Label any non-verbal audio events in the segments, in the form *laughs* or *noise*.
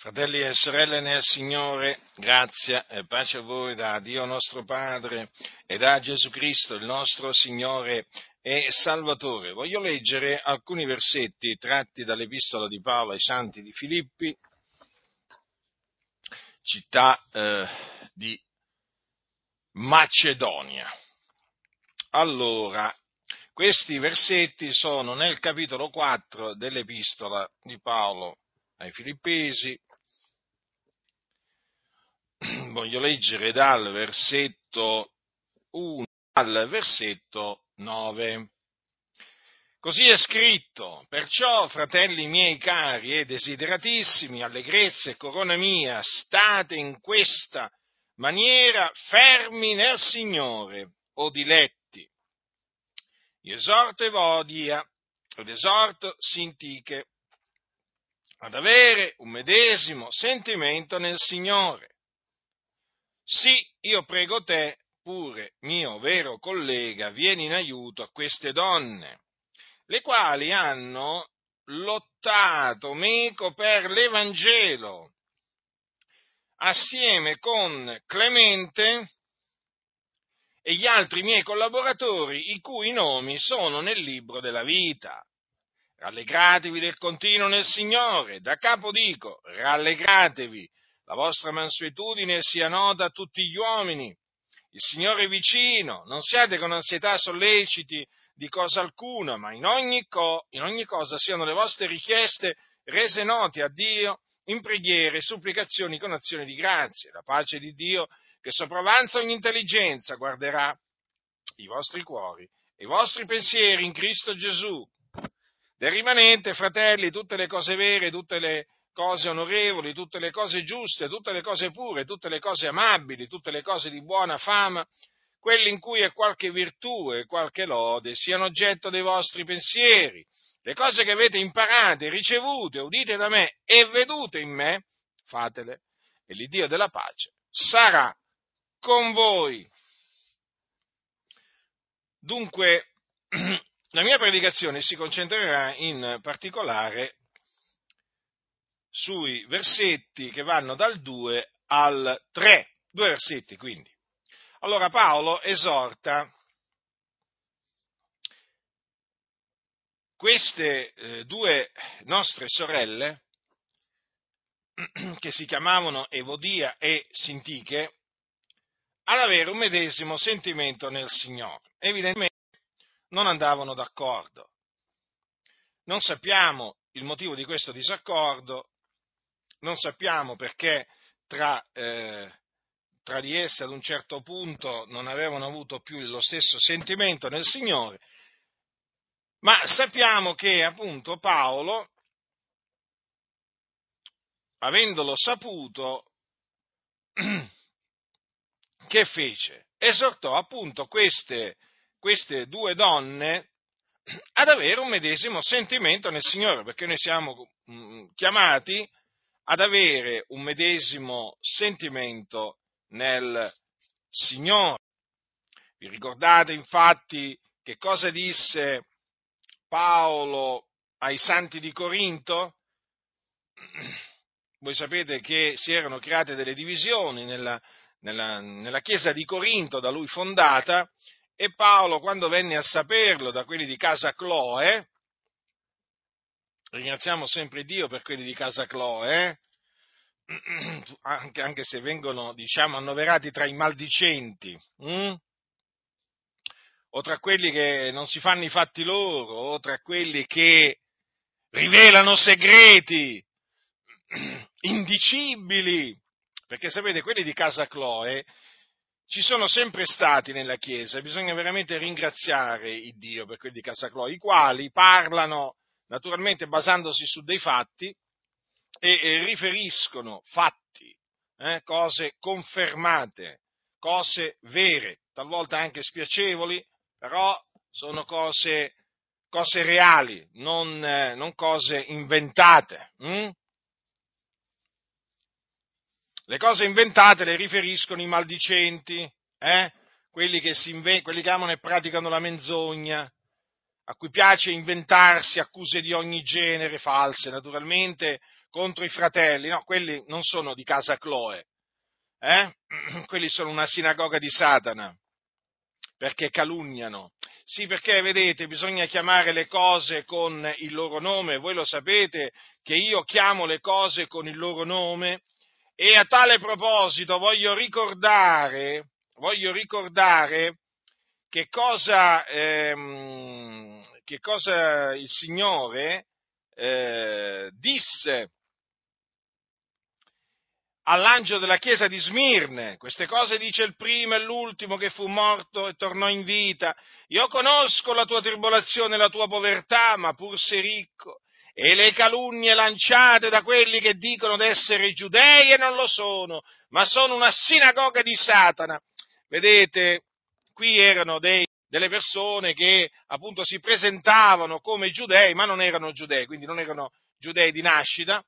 Fratelli e sorelle nel Signore, grazia e pace a voi da Dio nostro Padre e da Gesù Cristo, il nostro Signore e Salvatore. Voglio leggere alcuni versetti tratti dall'Epistola di Paolo ai Santi di Filippi, città eh, di Macedonia. Allora, questi versetti sono nel capitolo 4 dell'Epistola di Paolo ai Filippesi, *clears throat* voglio leggere dal versetto 1 al versetto 9. Così è scritto, perciò, fratelli miei cari e desideratissimi, allegrezza e corona mia, state in questa maniera fermi nel Signore, o diletti. Io esorto Evodia ed esorto Sintiche ad avere un medesimo sentimento nel Signore sì, io prego te, pure mio vero collega, vieni in aiuto a queste donne, le quali hanno lottato meco per l'Evangelo, assieme con Clemente e gli altri miei collaboratori, i cui nomi sono nel libro della vita. Rallegratevi del continuo nel Signore, da capo dico, rallegratevi la vostra mansuetudine sia nota a tutti gli uomini. Il Signore è vicino, non siate con ansietà solleciti di cosa alcuna, ma in ogni, co, in ogni cosa siano le vostre richieste rese note a Dio in preghiere e supplicazioni con azioni di grazie. La pace di Dio, che sopravanza ogni intelligenza, guarderà i vostri cuori e i vostri pensieri in Cristo Gesù. Del rimanente, fratelli, tutte le cose vere, tutte le cose onorevoli, tutte le cose giuste, tutte le cose pure, tutte le cose amabili, tutte le cose di buona fama, quelle in cui è qualche virtù e qualche lode, siano oggetto dei vostri pensieri. Le cose che avete imparate, ricevute, udite da me e vedute in me, fatele, e l'Iddio della pace sarà con voi. Dunque, *clears throat* la mia predicazione si concentrerà in particolare sui versetti che vanno dal 2 al 3, due versetti quindi. Allora Paolo esorta queste eh, due nostre sorelle, *clears throat* che si chiamavano Evodia e Sintiche, ad avere un medesimo sentimento nel Signore. Evidentemente non andavano d'accordo. Non sappiamo il motivo di questo disaccordo, non sappiamo perché tra, eh, tra di esse ad un certo punto non avevano avuto più lo stesso sentimento nel Signore, ma sappiamo che appunto Paolo, avendolo saputo, *clears throat* che fece? Esortò appunto queste, queste due donne *clears throat* ad avere un medesimo sentimento nel Signore, perché noi siamo mm, chiamati ad avere un medesimo sentimento nel Signore. Vi ricordate infatti che cosa disse Paolo ai santi di Corinto? *clears throat* Voi sapete che si erano create delle divisioni nella, nella, nella chiesa di Corinto da lui fondata e Paolo quando venne a saperlo da quelli di casa Cloe, ringraziamo sempre Dio per quelli di casa Chloe, eh? *clears throat* anche, anche, se vengono, diciamo, annoverati tra i maldicenti, hm? o tra quelli che non si fanno i fatti loro, o tra quelli che rivelano segreti *clears throat* indicibili, perché sapete, quelli di casa Chloe ci sono sempre stati nella Chiesa, bisogna veramente ringraziare il Dio per quelli di casa Chloe, i quali parlano naturalmente basandosi su dei fatti e, e riferiscono fatti, eh, cose confermate, cose vere, talvolta anche spiacevoli, però sono cose, cose reali, non, eh, non, cose inventate. Hm? Le cose inventate le riferiscono i maldicenti, eh? quelli, che inve- quelli che amano e praticano la menzogna, a cui piace inventarsi accuse di ogni genere, false naturalmente, contro i fratelli, no, quelli non sono di casa Chloe, eh? *clears throat* quelli sono una sinagoga di Satana, perché calunniano. Sì, perché vedete, bisogna chiamare le cose con il loro nome, voi lo sapete che io chiamo le cose con il loro nome e a tale proposito voglio ricordare, voglio ricordare che cosa, ehm, che cosa il Signore eh, disse all'angelo della chiesa di Smirne. Queste cose dice il primo e l'ultimo che fu morto e tornò in vita. Io conosco la tua tribolazione e la tua povertà, ma pur sei ricco. E le calunnie lanciate da quelli che dicono d'essere giudei e non lo sono, ma sono una sinagoga di Satana. Vedete, qui erano dei, delle persone che appunto si presentavano come giudei, ma non erano giudei, quindi non erano giudei di nascita.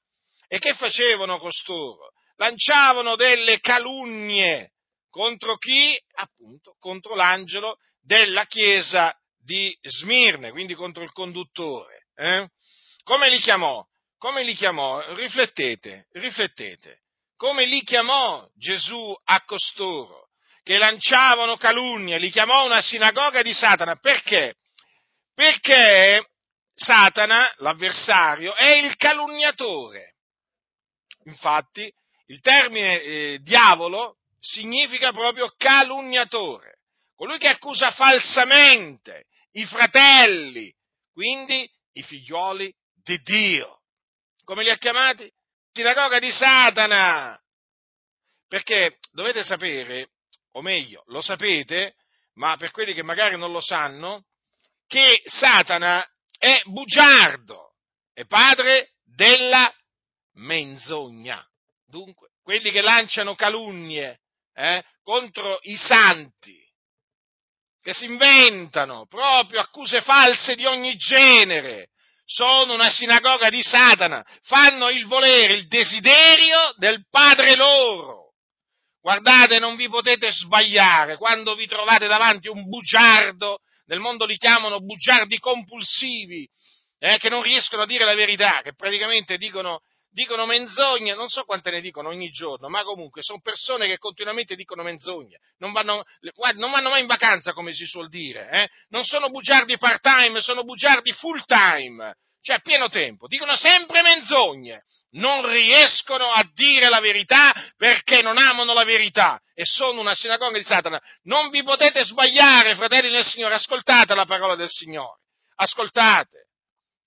E che facevano costoro? lanciavano delle calunnie contro chi? Appunto, contro l'angelo della chiesa di Smirne, quindi contro il conduttore. Eh? Come li chiamò? Come li chiamò? Riflettete, riflettete. Come li chiamò Gesù a costoro? Che lanciavano calunnie, li chiamò una sinagoga di Satana. Perché? Perché Satana, l'avversario, è il calunniatore. Infatti, il termine eh, diavolo significa proprio calunniatore, colui che accusa falsamente i fratelli, quindi i figlioli di Dio. Come li ha chiamati? Sinagoga di Satana. Perché dovete sapere, o meglio, lo sapete, ma per quelli che magari non lo sanno, che Satana è bugiardo, è padre della menzogna. Dunque, quelli che lanciano calunnie eh, contro i santi, che si inventano proprio accuse false di ogni genere, sono una sinagoga di Satana, fanno il volere, il desiderio del padre loro. Guardate, non vi potete sbagliare. Quando vi trovate davanti un bugiardo, nel mondo li chiamano bugiardi compulsivi, eh, che non riescono a dire la verità, che praticamente dicono dicono menzogne, non so quante ne dicono ogni giorno, ma comunque sono persone che continuamente dicono menzogne, non vanno, guarda, non vanno mai in vacanza come si suol dire, eh? non sono bugiardi part time, sono bugiardi full time, cioè pieno tempo, dicono sempre menzogne, non riescono a dire la verità perché non amano la verità e sono una sinagoga di Satana. Non vi potete sbagliare, fratelli del Signore, ascoltate la parola del Signore, ascoltate.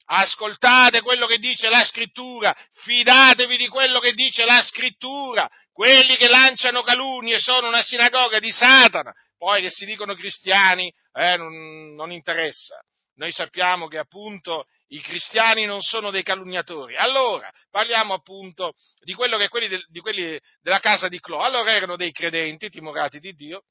Ascoltate quello che dice la scrittura, fidatevi di quello che dice la scrittura. Quelli che lanciano calunnie sono una sinagoga di Satana. Poi che si dicono cristiani, eh, non, non interessa. Noi sappiamo che appunto i cristiani non sono dei calunniatori. Allora, parliamo appunto di, quello che quelli, de, di quelli della casa di Clo. Allora erano dei credenti, timorati di Dio,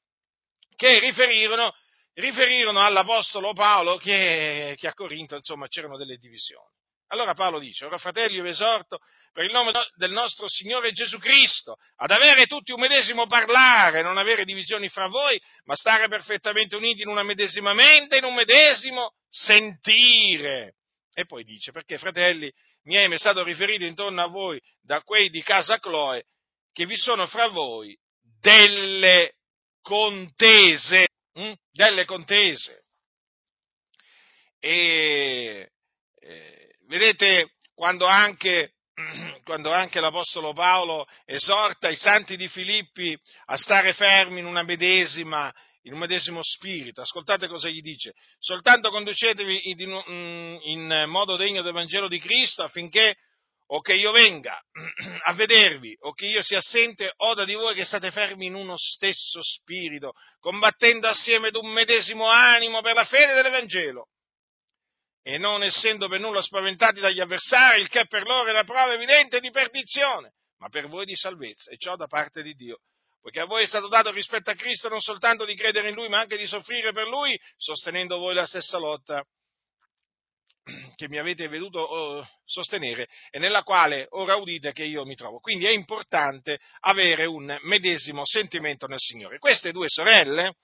che riferirono riferirono all'Apostolo Paolo che, che a Corinto insomma, c'erano delle divisioni. Allora Paolo dice, ora fratelli vi esorto per il nome del nostro Signore Gesù Cristo ad avere tutti un medesimo parlare, non avere divisioni fra voi, ma stare perfettamente uniti in una medesima mente, in un medesimo sentire. E poi dice, perché fratelli mi è stato riferito intorno a voi da quei di casa Chloe che vi sono fra voi delle contese hm? delle contese. E eh, vedete, quando anche, *clears throat* quando anche l'Apostolo Paolo esorta i santi di Filippi a stare fermi in una medesima in un medesimo spirito. Ascoltate cosa gli dice. Soltanto conducetevi in, modo degno del Vangelo di Cristo affinché o che io venga *clears throat* a vedervi, o che io sia assente, oda di voi che state fermi in uno stesso spirito, combattendo assieme ad un medesimo animo per la fede dell'Evangelo, e non essendo per nulla spaventati dagli avversari, il che per loro è la prova evidente di perdizione, ma per voi di salvezza, e ciò da parte di Dio. Poiché a voi è stato dato rispetto a Cristo non soltanto di credere in Lui, ma anche di soffrire per Lui, sostenendo voi la stessa lotta che mi avete veduto oh, sostenere e nella quale ora udite che io mi trovo. Quindi è importante avere un medesimo sentimento nel Signore. Queste due sorelle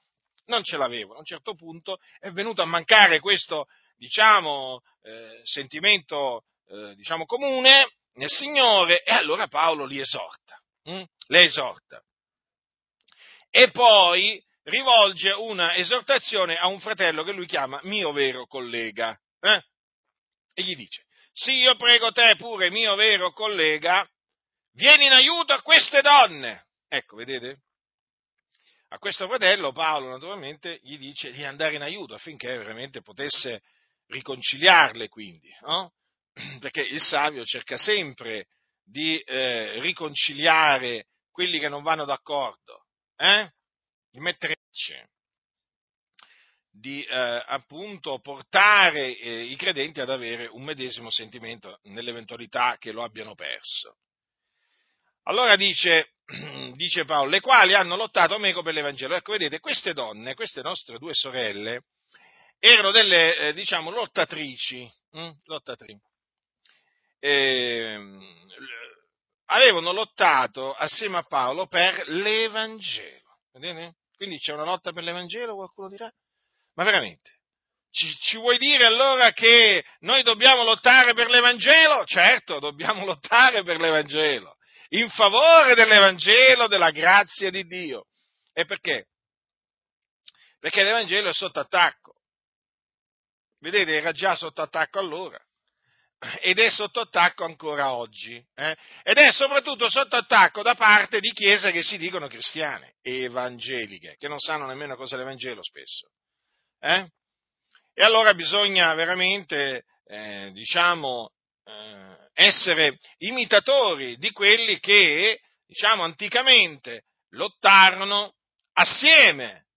non ce l'avevano, a un certo punto è venuto a mancare questo diciamo, eh, sentimento, eh, diciamo, comune nel Signore e allora Paolo li esorta, hm? le esorta. E poi rivolge una esortazione a un fratello che lui chiama mio vero collega. Eh? E gli dice, sì, io prego te pure, mio vero collega, vieni in aiuto a queste donne. Ecco, vedete? A questo fratello Paolo naturalmente gli dice di andare in aiuto affinché veramente potesse riconciliarle quindi, no? *clears throat* Perché il savio cerca sempre di eh, riconciliare quelli che non vanno d'accordo, eh? di mettere di eh, appunto portare eh, i credenti ad avere un medesimo sentimento nell'eventualità che lo abbiano perso. Allora dice, *clears throat* dice Paolo, le quali hanno lottato meco per l'Evangelo. Ecco, vedete, queste donne, queste nostre due sorelle, erano delle, eh, diciamo, lottatrici, hm? lottatrici. Eh, avevano lottato assieme a Paolo per l'Evangelo. Vedete? Quindi c'è una lotta per l'Evangelo, qualcuno dirà? Ma veramente? Ci, ci, vuoi dire allora che noi dobbiamo lottare per l'Evangelo? Certo, dobbiamo lottare per l'Evangelo, in favore dell'Evangelo, della grazia di Dio. E perché? Perché l'Evangelo è sotto attacco. Vedete, era già sotto attacco allora ed è sotto attacco ancora oggi. Eh? Ed è soprattutto sotto attacco da parte di chiese che si dicono cristiane, evangeliche, che non sanno nemmeno cos'è l'Evangelo spesso. Eh? E allora bisogna veramente, eh, diciamo, eh, essere imitatori di quelli che, diciamo, anticamente lottarono assieme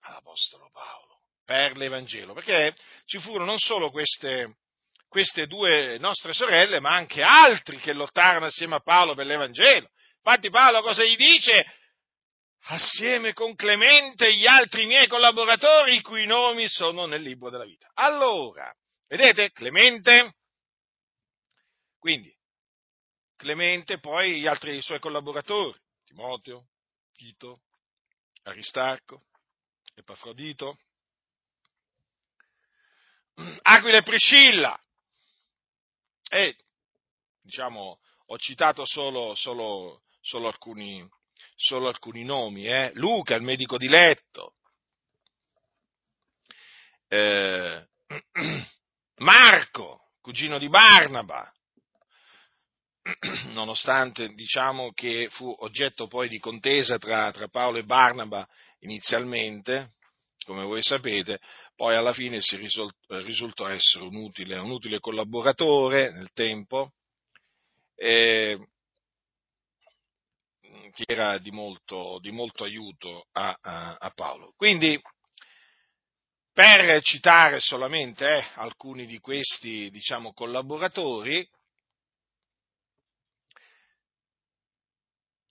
all'Apostolo Paolo per l'Evangelo, perché ci furono non solo queste, queste due nostre sorelle, ma anche altri che lottarono assieme a Paolo per l'Evangelo. Infatti Paolo cosa gli dice? assieme con Clemente e gli altri miei collaboratori, i cui nomi sono nel libro della vita. Allora, vedete, Clemente, quindi Clemente, poi gli altri suoi collaboratori, Timoteo, Tito, Aristarco, Epafrodito, Aquila e Priscilla. E, diciamo, ho citato solo, solo, solo alcuni, solo alcuni nomi, eh? Luca, il medico di letto, eh, *clears throat* Marco, cugino di Barnaba, *clears throat* nonostante diciamo che fu oggetto poi di contesa tra, tra Paolo e Barnaba inizialmente, come voi sapete, poi alla fine si risultò essere un utile, un utile collaboratore nel tempo. Eh, che era di molto, di molto aiuto a, a, a, Paolo. Quindi, per citare solamente eh, alcuni di questi, diciamo, collaboratori,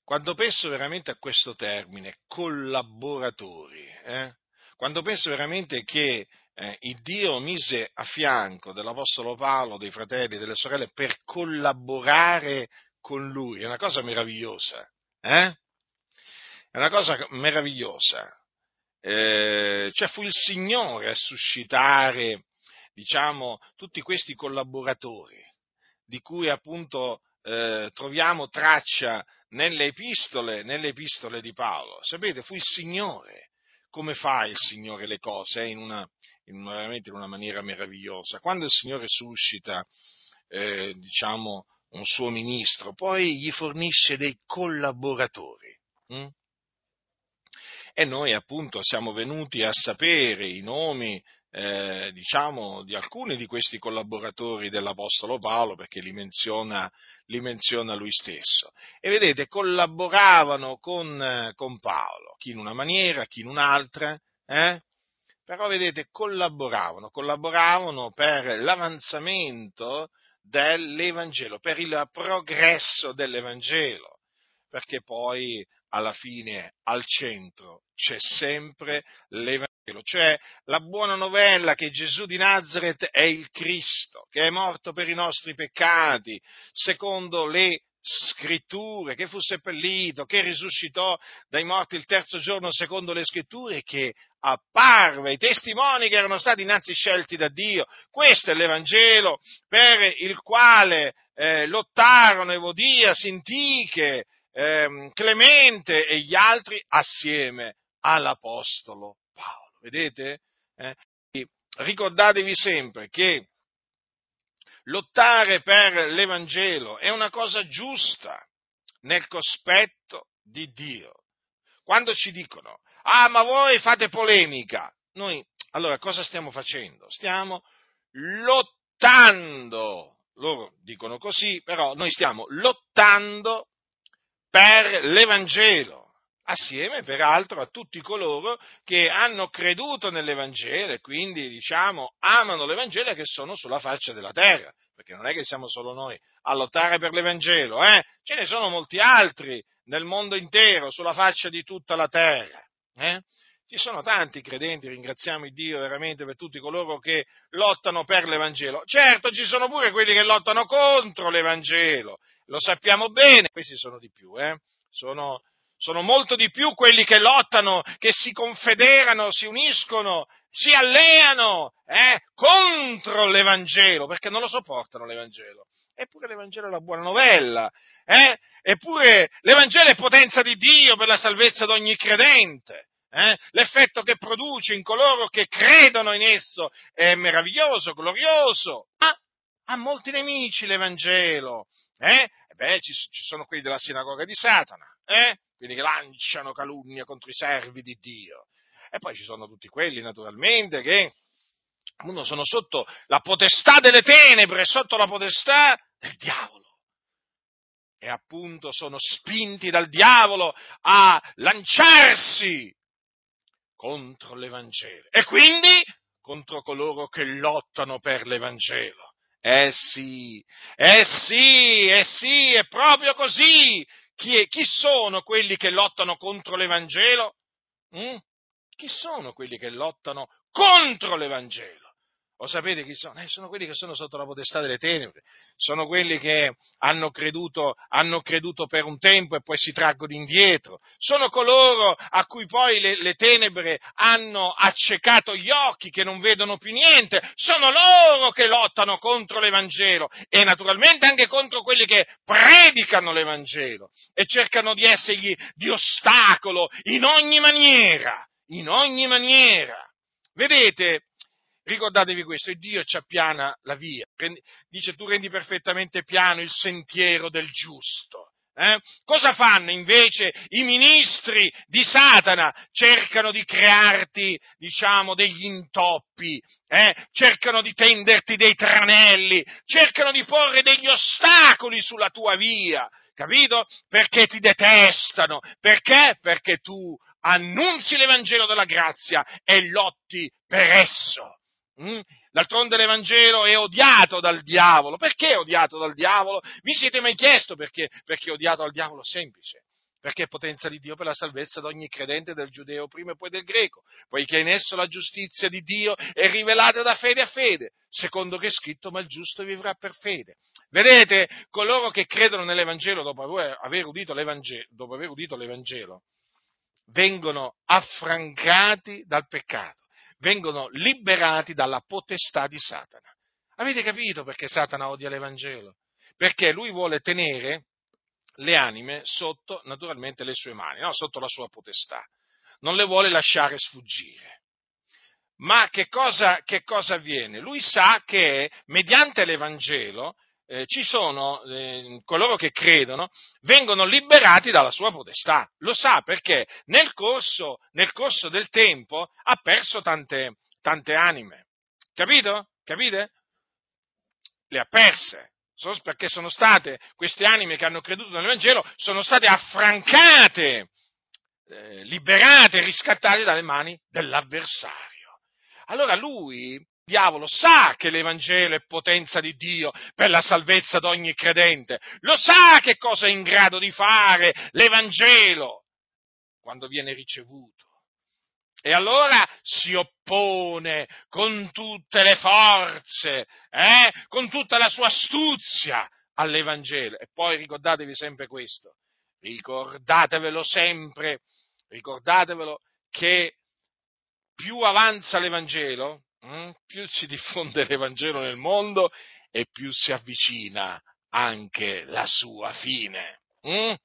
quando penso veramente a questo termine, collaboratori, eh, quando penso veramente che eh, il Dio mise a fianco dell'Apostolo Paolo, dei fratelli delle sorelle per collaborare con lui, è una cosa meravigliosa. Eh? È una cosa meravigliosa. Eh, cioè fu il Signore a suscitare, diciamo, tutti questi collaboratori di cui appunto eh, troviamo traccia nelle epistole, nelle epistole di Paolo. Sapete, fu il Signore. Come fa il Signore le cose? Eh? In una, in veramente in una maniera meravigliosa. Quando il Signore suscita, eh, diciamo, un suo ministro, poi gli fornisce dei collaboratori. Hm? E noi appunto siamo venuti a sapere i nomi, eh, diciamo, di alcuni di questi collaboratori dell'Apostolo Paolo, perché li menziona, li menziona lui stesso. E vedete, collaboravano con, con, Paolo, chi in una maniera, chi in un'altra, eh? però vedete, collaboravano, collaboravano per l'avanzamento dell'Evangelo, per il progresso dell'Evangelo, perché poi alla fine al centro c'è sempre l'Evangelo, cioè la buona novella che Gesù di Nazareth è il Cristo, che è morto per i nostri peccati, secondo le scritture, che fu seppellito, che risuscitò dai morti il terzo giorno secondo le scritture che apparve ai testimoni che erano stati innanzi scelti da Dio. Questo è l'Evangelo per il quale eh, lottarono Evodia, Sintiche, eh, Clemente e gli altri assieme all'Apostolo. Vedete? Eh? Ricordatevi sempre che lottare per l'Evangelo è una cosa giusta nel cospetto di Dio. Quando ci dicono, ah ma voi fate polemica, noi allora cosa stiamo facendo? Stiamo lottando, loro dicono così, però noi stiamo lottando per l'Evangelo assieme peraltro a tutti coloro che hanno creduto nell'Evangelo e quindi diciamo amano l'Evangelo e che sono sulla faccia della terra, perché non è che siamo solo noi a lottare per l'Evangelo, eh? ce ne sono molti altri nel mondo intero, sulla faccia di tutta la terra. Eh? Ci sono tanti credenti, ringraziamo Dio veramente per tutti coloro che lottano per l'Evangelo. Certo, ci sono pure quelli che lottano contro l'Evangelo, lo sappiamo bene, questi sono di più, eh? sono, sono molto di più quelli che lottano, che si confederano, si uniscono, si alleano eh, contro l'Evangelo, perché non lo sopportano l'Evangelo. Eppure l'Evangelo è la buona novella, eh? eppure l'Evangelo è potenza di Dio per la salvezza di ogni credente. Eh? L'effetto che produce in coloro che credono in esso è meraviglioso, glorioso, ma ha molti nemici l'Evangelo. Eh? Beh, ci, ci, sono quelli della sinagoga di Satana, eh? quelli che lanciano calunnia contro i servi di Dio. E poi ci sono tutti quelli, naturalmente, che uno sono sotto la potestà delle tenebre, sotto la potestà del diavolo. E appunto sono spinti dal diavolo a lanciarsi contro l'Evangelo. E quindi contro coloro che lottano per l'Evangelo. Eh sì, eh sì, eh sì, è proprio così. Chi, è, chi sono quelli che lottano contro l'Evangelo? Mm? Chi sono quelli che lottano contro l'Evangelo? Lo sapete chi sono? Eh, sono quelli che sono sotto la potestà delle tenebre, sono quelli che hanno creduto, hanno creduto, per un tempo e poi si traggono indietro, sono coloro a cui poi le, le, tenebre hanno accecato gli occhi, che non vedono più niente, sono loro che lottano contro l'Evangelo e naturalmente anche contro quelli che predicano l'Evangelo e cercano di essergli di ostacolo in ogni maniera, in ogni maniera. Vedete, Ricordatevi questo, Dio ci appiana la via, dice tu rendi perfettamente piano il sentiero del giusto. Eh? Cosa fanno invece i ministri di Satana? Cercano di crearti, diciamo, degli intoppi, eh? cercano di tenderti dei tranelli, cercano di porre degli ostacoli sulla tua via, capito? Perché ti detestano, perché? Perché tu annunzi l'Evangelo della grazia e lotti per esso. Mm? D'altronde l'Evangelo è odiato dal diavolo. Perché è odiato dal diavolo? Vi siete mai chiesto perché? Perché è odiato dal diavolo? Semplice. Perché è potenza di Dio per la salvezza di ogni credente del giudeo prima e poi del greco, poiché in esso la giustizia di Dio è rivelata da fede a fede, secondo che è scritto, ma il giusto vivrà per fede. Vedete, coloro che credono nell'Evangelo dopo aver udito l'Evangelo, dopo aver udito l'Evangelo vengono affrancati dal peccato vengono liberati dalla potestà di Satana. Avete capito perché Satana odia l'Evangelo? Perché lui vuole tenere le anime sotto, naturalmente, le sue mani, no? sotto la sua potestà. Non le vuole lasciare sfuggire. Ma che cosa, che cosa avviene? Lui sa che mediante l'Evangelo eh, ci sono eh, coloro che credono, vengono liberati dalla sua potestà. Lo sa perché nel corso, nel corso del tempo ha perso tante, tante anime. Capito? Capite? Le ha perse. Perché sono state, queste anime che hanno creduto nell'Evangelo, sono state affrancate, eh, liberate, riscattate dalle mani dell'avversario. Allora lui diavolo sa che l'Evangelo è potenza di Dio per la salvezza di ogni credente, lo sa che cosa è in grado di fare l'Evangelo quando viene ricevuto. E allora si oppone con tutte le forze, eh, con tutta la sua astuzia all'Evangelo. E poi ricordatevi sempre questo, ricordatevelo sempre, ricordatevelo che più avanza l'Evangelo, hm, più si diffonde *laughs* l'Evangelo nel mondo e più si avvicina anche la sua fine. Hm?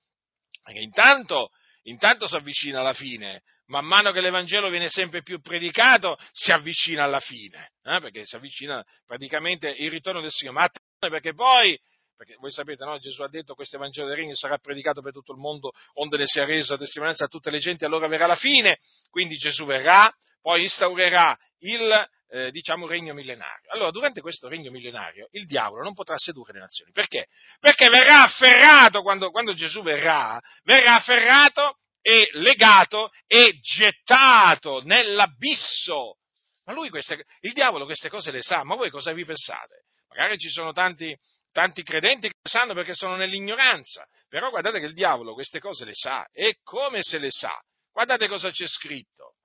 Perché intanto, intanto si avvicina alla fine, man mano che l'Evangelo viene sempre più predicato, si avvicina alla fine, eh? perché si avvicina praticamente il ritorno del Signore. Ma attenzione perché poi, perché voi sapete, no? Gesù ha detto questo Evangelo del Regno sarà predicato per tutto il mondo, onde ne sia resa testimonianza a tutte le genti, allora verrà la fine, quindi Gesù verrà, poi instaurerà il eh, diciamo, regno millenario. Allora, durante questo regno millenario, il diavolo non potrà sedurre le nazioni. Perché? Perché verrà afferrato, quando, quando Gesù verrà, verrà afferrato e legato e gettato nell'abisso. Ma lui queste, il diavolo queste cose le sa, ma voi cosa vi pensate? Magari ci sono tanti, tanti credenti che sanno perché sono nell'ignoranza, però guardate che il diavolo queste cose le sa, e come se le sa? Guardate cosa c'è scritto.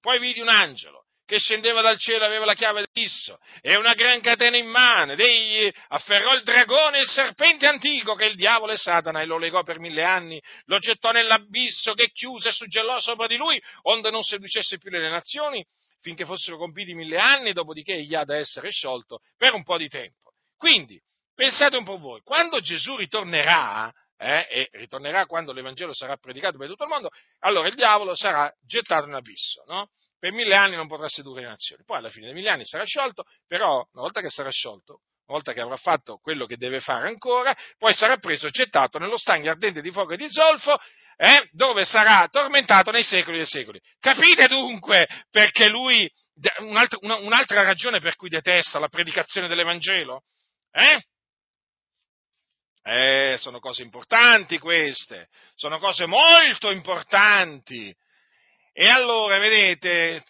Poi vidi un angelo che scendeva dal cielo, aveva la chiave dell'isso e una gran catena in mano, ed egli afferrò il dragone il serpente antico, che è il diavolo e Satana, e lo legò per mille anni, lo gettò nell'abisso che chiuse e suggellò sopra di lui, onde non seducesse più le nazioni, finché fossero compiti mille anni, dopodiché egli ha da essere sciolto per un po' di tempo. Quindi, pensate un po' voi, quando Gesù ritornerà, eh, e ritornerà quando l'Evangelo sarà predicato per tutto il mondo, allora il diavolo sarà gettato in abisso, no? per mille anni non potrà sedurre le nazioni, poi alla fine dei mille anni sarà sciolto, però una volta che sarà sciolto, una volta che avrà fatto quello che deve fare ancora, poi sarà preso e gettato nello stagno ardente di fuoco e di zolfo, eh, dove sarà tormentato nei secoli dei secoli. Capite dunque perché lui, un'altra, un'altra ragione per cui detesta la predicazione dell'Evangelo? Eh? Eh, sono cose importanti queste, sono cose molto importanti. E allora, vedete,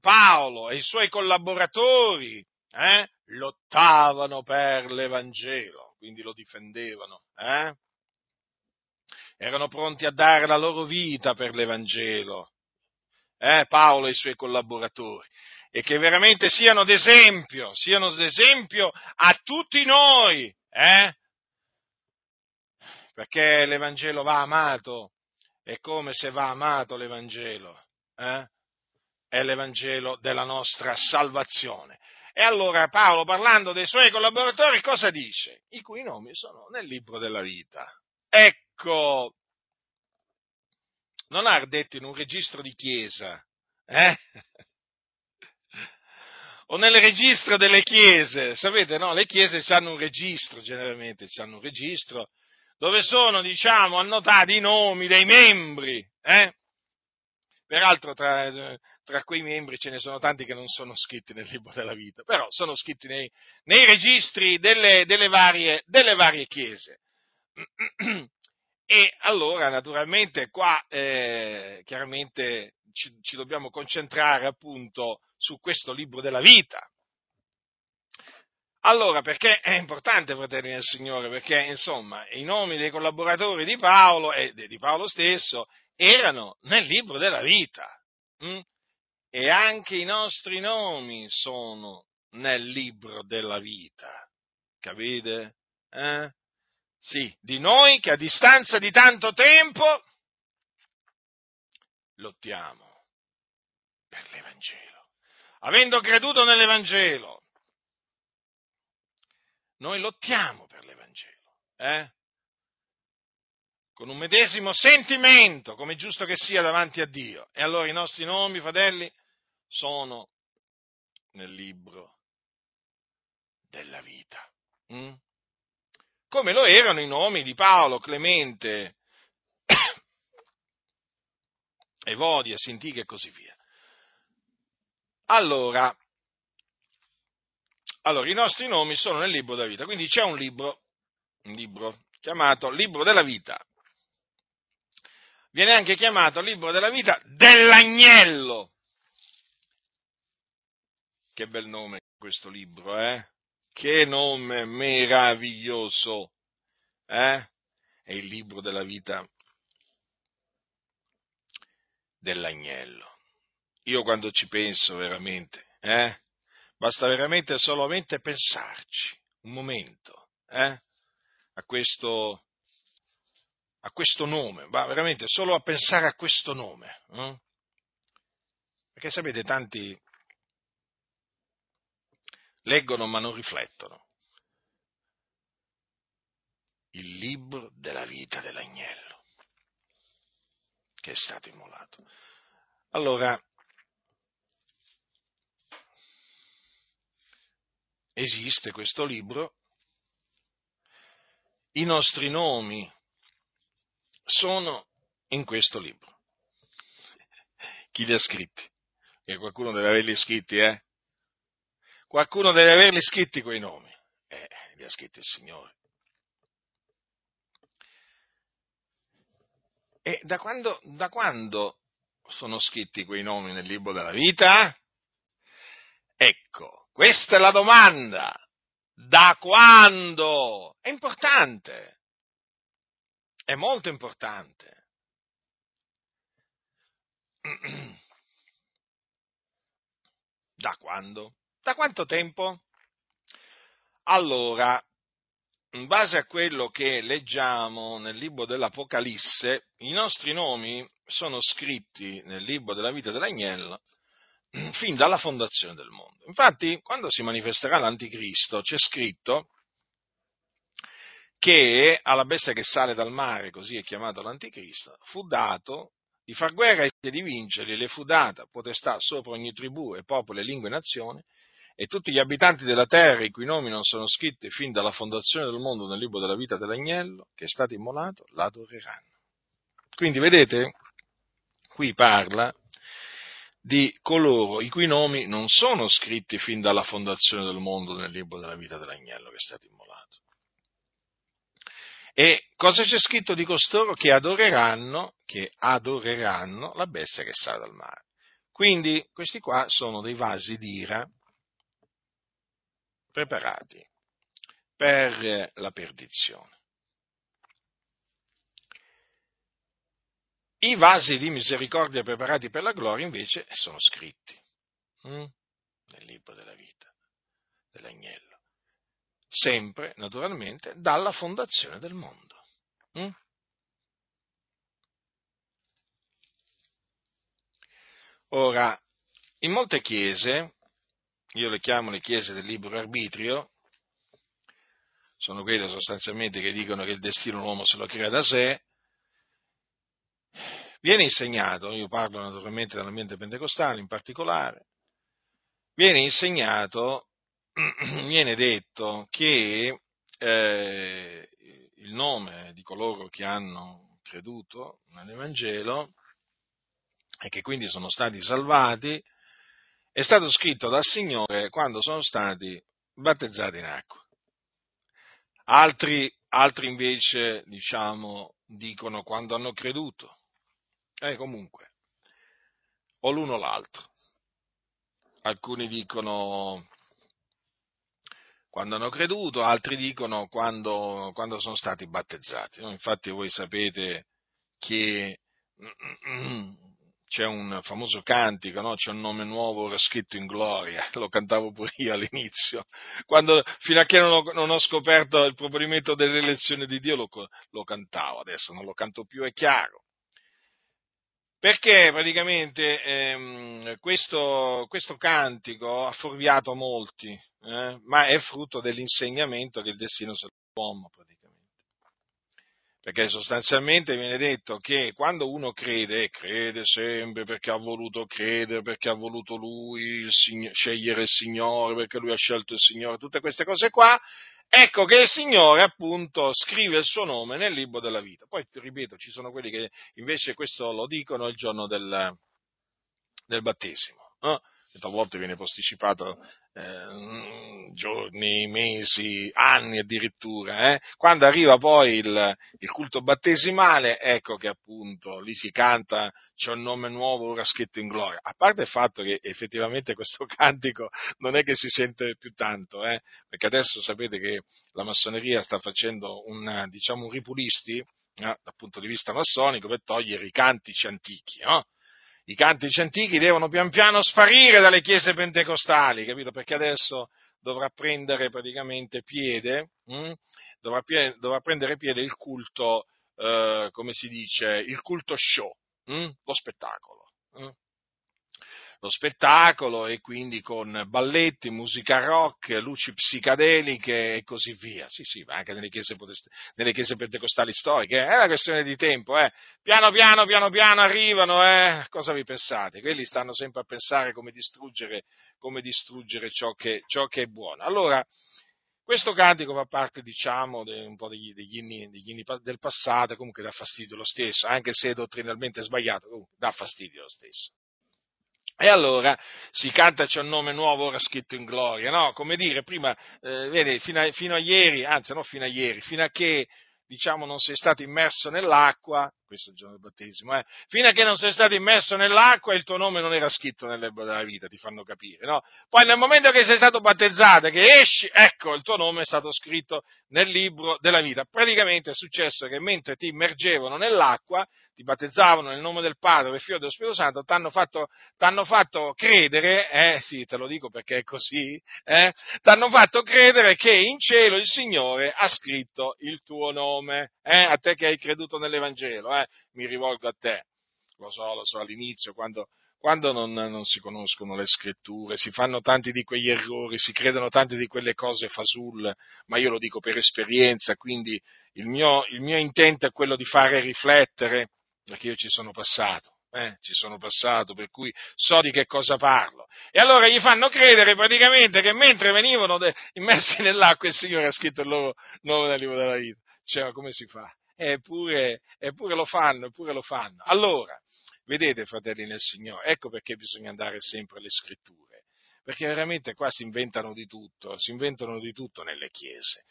Paolo e i suoi collaboratori eh, lottavano per l'Evangelo, quindi lo difendevano. Eh? Erano pronti a dare la loro vita per l'Evangelo, eh, Paolo e i suoi collaboratori, e che veramente siano d'esempio, siano d'esempio a tutti noi, eh? Perché l'Evangelo va amato, è come se va amato l'Evangelo, eh? è l'Evangelo della nostra salvazione. E allora Paolo, parlando dei suoi collaboratori, cosa dice? I cui nomi sono nel libro della vita. Ecco, non ha detto in un registro di chiesa, eh? o nel registro delle chiese, sapete, no? Le chiese hanno un registro, generalmente hanno un registro dove sono, diciamo, annotati i nomi dei membri. Eh? Peraltro tra, tra, quei membri ce ne sono tanti che non sono scritti nel libro della vita, però sono scritti nei, nei registri delle, delle, varie, delle, varie, chiese. *clears throat* E allora, naturalmente, qua eh, chiaramente ci, ci dobbiamo concentrare appunto su questo libro della vita, allora, perché è importante, fratelli del Signore? Perché, insomma, i nomi dei collaboratori di Paolo e di Paolo stesso erano nel libro della vita. Hm? E anche i nostri nomi sono nel libro della vita. Capite? Eh? Sì, di noi che a distanza di tanto tempo lottiamo per l'Evangelo. Avendo creduto nell'Evangelo, noi lottiamo per l'Evangelo, eh? con un medesimo sentimento, come è giusto che sia davanti a Dio. E allora i nostri nomi, fratelli, sono nel libro della vita. Mm? Come lo erano i nomi di Paolo, Clemente, *coughs* Evodia, Sintiche e così via. Allora, allora, i nostri nomi sono nel libro della vita, quindi c'è un libro, un libro chiamato Libro della vita. Viene anche chiamato Libro della vita dell'agnello. Che bel nome questo libro, eh? Che nome meraviglioso, eh? È il libro della vita dell'agnello. Io quando ci penso veramente, eh? Basta veramente solamente pensarci un momento eh, a, questo, a, questo, nome, ma veramente solo a pensare a questo nome. Eh? Perché sapete, tanti leggono ma non riflettono. Il libro della vita dell'agnello che è stato immolato. Allora, esiste questo libro, i nostri nomi sono in questo libro. Chi li ha scritti? Che qualcuno deve averli scritti, eh? Qualcuno deve averli scritti quei nomi. Eh, li ha scritti il Signore. E da quando, da quando sono scritti quei nomi nel libro della vita? Ecco, questa è la domanda. Da quando? È importante. È molto importante. *clears throat* Da quando? Da quanto tempo? Allora, in base a quello che leggiamo nel libro dell'Apocalisse, i nostri nomi sono scritti nel libro della vita dell'agnello *clears throat* fin dalla fondazione del mondo. Infatti, quando si manifesterà l'anticristo, c'è scritto che alla bestia che sale dal mare, così è chiamato l'anticristo, fu dato di far guerra e di vincerli, le fu data potestà sopra ogni tribù e popolo e lingua e nazione, e tutti gli abitanti della terra, i cui nomi non sono scritti fin dalla fondazione del mondo nel libro della vita dell'agnello, che è stato immolato, l'adoreranno. Quindi vedete, qui parla di coloro i cui nomi non sono scritti fin dalla fondazione del mondo nel libro della vita dell'agnello che è stato immolato. E cosa c'è scritto di costoro? Che adoreranno, che adoreranno la bestia che sale dal mare. Quindi questi qua sono dei vasi d'ira preparati per la perdizione. I vasi di misericordia preparati per la gloria invece sono scritti hm, nel libro della vita dell'agnello, sempre naturalmente dalla fondazione del mondo. Hm? Ora, in molte chiese io le chiamo le chiese del libero arbitrio, sono quelle sostanzialmente che dicono che il destino dell'uomo se lo crea da sé, viene insegnato, io parlo naturalmente dell'ambiente pentecostale in particolare, viene insegnato, *clears throat* viene detto che eh, il nome di coloro che hanno creduto nell'Evangelo e che quindi sono stati salvati è stato scritto dal Signore quando sono stati battezzati in acqua. Altri, altri invece, diciamo, dicono quando hanno creduto. Eh, comunque, o l'uno o l'altro. Alcuni dicono quando hanno creduto, altri dicono quando, quando sono stati battezzati. Infatti voi sapete che *clears throat* c'è un famoso cantico, no? c'è un nome nuovo ora scritto in gloria, *laughs* lo cantavo pure io all'inizio, Quando, fino a che non ho, non ho, scoperto il proponimento dell'elezione di Dio lo, lo, cantavo, adesso non lo canto più, è chiaro. Perché praticamente ehm, questo, questo, cantico ha fuorviato molti, eh? ma è frutto dell'insegnamento che il destino sarà l'uomo praticamente perché sostanzialmente viene detto che quando uno crede, crede sempre perché ha voluto credere, perché ha voluto lui il scegliere il Signore, perché lui ha scelto il Signore, tutte queste cose qua, ecco che il Signore appunto scrive il suo nome nel libro della vita. Poi, ripeto, ci sono quelli che invece questo lo dicono il giorno del, del battesimo. Eh? a volte viene posticipato eh, giorni, mesi, anni addirittura. Eh? Quando arriva poi il, il, culto battesimale, ecco che appunto lì si canta c'è un nome nuovo ora scritto in gloria. A parte il fatto che effettivamente *laughs* questo cantico non è che si sente più tanto, eh? perché adesso sapete che la massoneria sta facendo un, diciamo, un ripulisti eh, dal punto di vista massonico per togliere i cantici antichi. No? I cantici antichi devono pian piano sparire dalle chiese pentecostali, capito? Perché adesso dovrà prendere praticamente piede, hm? dovrà, dovrà, prendere piede il culto, eh, come si dice, il culto show, hm? lo spettacolo. Hm? Lo spettacolo e quindi con balletti, musica rock, luci psicadeliche e così via. Sì, sì, ma anche nelle chiese, nelle chiese pentecostali storiche, eh? è una questione di tempo, eh? piano piano, piano piano arrivano, eh? cosa vi pensate? Quelli stanno sempre a pensare come distruggere, come distruggere ciò, che, ciò che è buono. Allora, questo cantico fa parte, diciamo, de, un po' degli, degli, inni, degli, inni, del passato, comunque dà fastidio lo stesso, anche se è dottrinalmente sbagliato, comunque dà fastidio lo stesso. E allora si canta c'è un nome nuovo ora scritto in gloria, no? Come dire, prima, eh, vedi, fino a, fino a ieri, anzi non fino a ieri, fino a che diciamo, non sei stato immerso nell'acqua, questo giorno del battesimo, eh, fino a che non sei stato immerso nell'acqua il tuo nome non era scritto nel libro della vita, ti fanno capire, no? Poi nel momento che sei stato battezzato, che esci, ecco, il tuo nome è stato scritto nel libro della vita. Praticamente è successo che mentre ti immergevano nell'acqua, ti battezzavano nel nome del Padre, del Figlio e dello Spirito Santo, ti hanno fatto, fatto, credere, eh sì, te lo dico perché è così, eh, ti hanno fatto credere che in cielo il Signore ha scritto il tuo nome, eh, a te che hai creduto nell'Evangelo, eh, mi rivolgo a te. Lo so, lo so, all'inizio, quando, quando non, non, si conoscono le scritture, si fanno tanti di quegli errori, si credono tante di quelle cose fasulle, ma io lo dico per esperienza, quindi il mio, il mio intento è quello di fare riflettere perché io ci sono passato, eh, ci sono passato, per cui so di che cosa parlo. E allora gli fanno credere praticamente che mentre venivano de- immersi nell'acqua il Signore ha scritto il loro nome nel libro della vita. Cioè, ma come si fa? Eppure, eppure lo fanno, eppure lo fanno. Allora, vedete, fratelli nel Signore, ecco perché bisogna andare sempre alle scritture. Perché veramente qua si inventano di tutto, si inventano di tutto nelle chiese.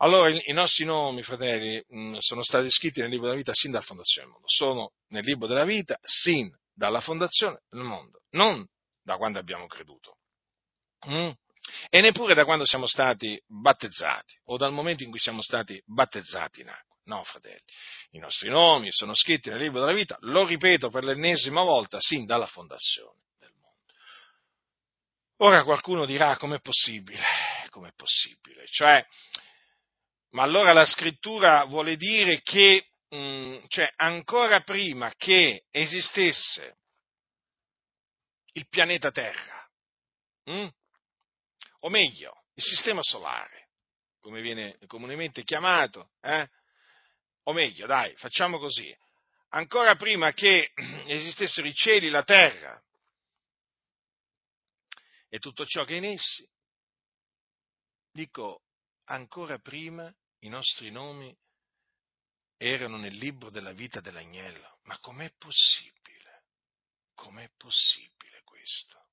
Allora i nostri nomi, fratelli, mm, sono stati scritti nel libro della vita sin dalla fondazione del mondo. Sono nel libro della vita sin dalla fondazione del mondo, non da quando abbiamo creduto. Mm? E neppure da quando siamo stati battezzati o dal momento in cui siamo stati battezzati in acqua. No, fratelli, i nostri nomi sono scritti nel libro della vita, lo ripeto per l'ennesima volta, sin dalla fondazione del mondo. Ora qualcuno dirà com'è possibile? Com'è possibile? Cioè, ma allora la scrittura vuole dire che, mh, mm, cioè, ancora prima che esistesse il pianeta Terra, mh? Mm, o meglio, il sistema solare, come viene comunemente chiamato, eh? O meglio, dai, facciamo così, ancora prima che *clears throat* esistessero i cieli, la terra e tutto ciò che è in essi, dico, ancora prima i nostri nomi erano nel libro della vita dell'agnello. Ma com'è possibile? Com'è possibile questo?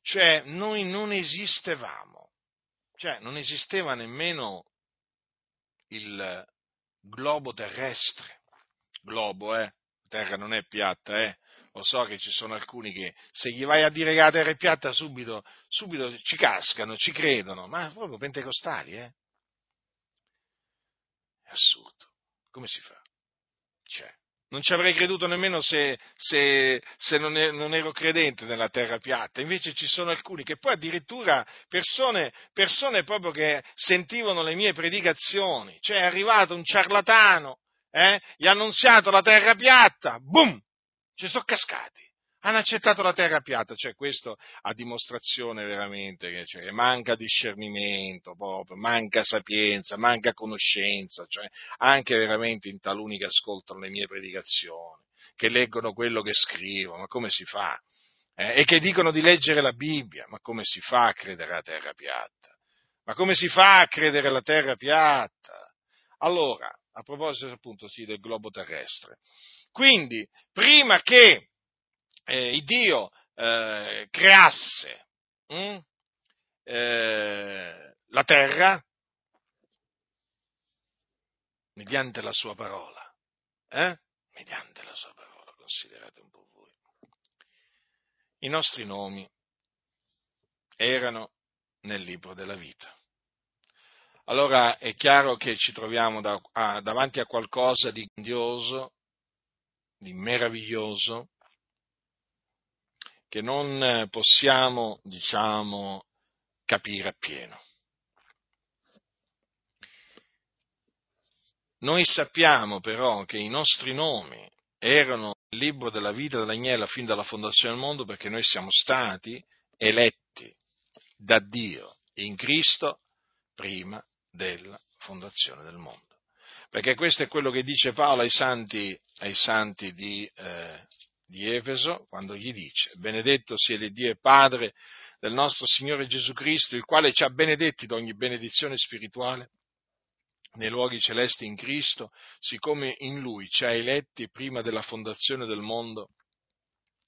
Cioè, noi non esistevamo, cioè non esisteva nemmeno il globo terrestre. Globo, eh? La terra non è piatta, eh? Lo so che ci sono alcuni che se gli vai a dire che la terra è piatta subito, subito ci cascano, ci credono, ma proprio pentecostali, eh? È assurdo. Come si fa? Cioè, non ci avrei creduto nemmeno se, se, se non, non, ero credente nella terra piatta. Invece ci sono alcuni che poi addirittura persone, persone proprio che sentivano le mie predicazioni. Cioè è arrivato un ciarlatano, eh, gli ha annunziato la terra piatta, boom, ci sono cascati hanno accettato la terra piatta, cioè questo a dimostrazione veramente che cioè, manca discernimento, proprio, manca sapienza, manca conoscenza, cioè anche veramente in taluni che ascoltano le mie predicazioni, che leggono quello che scrivo, ma come si fa? Eh, e che dicono di leggere la Bibbia, ma come si fa a credere alla terra piatta? Ma come si fa a credere alla terra piatta? Allora, a proposito appunto sì del globo terrestre, quindi prima che eh, Dio eh, creasse hm, eh, la terra mediante la sua parola, eh? mediante la sua parola, considerate un po' voi. I nostri nomi erano nel libro della vita. Allora è chiaro che ci troviamo da, a, davanti a qualcosa di grandioso, di meraviglioso, che non possiamo, diciamo, capire appieno. Noi sappiamo però che i nostri nomi erano nel libro della vita dell'agnello fin dalla fondazione del mondo perché noi siamo stati eletti da Dio in Cristo prima della fondazione del mondo. Perché questo è quello che dice Paolo ai santi, ai santi di, eh, di Efeso, quando gli dice, benedetto sia il Dio e Padre del nostro Signore Gesù Cristo, il quale ci ha benedetti da ogni benedizione spirituale nei luoghi celesti in Cristo, siccome in Lui ci ha eletti prima della fondazione del mondo,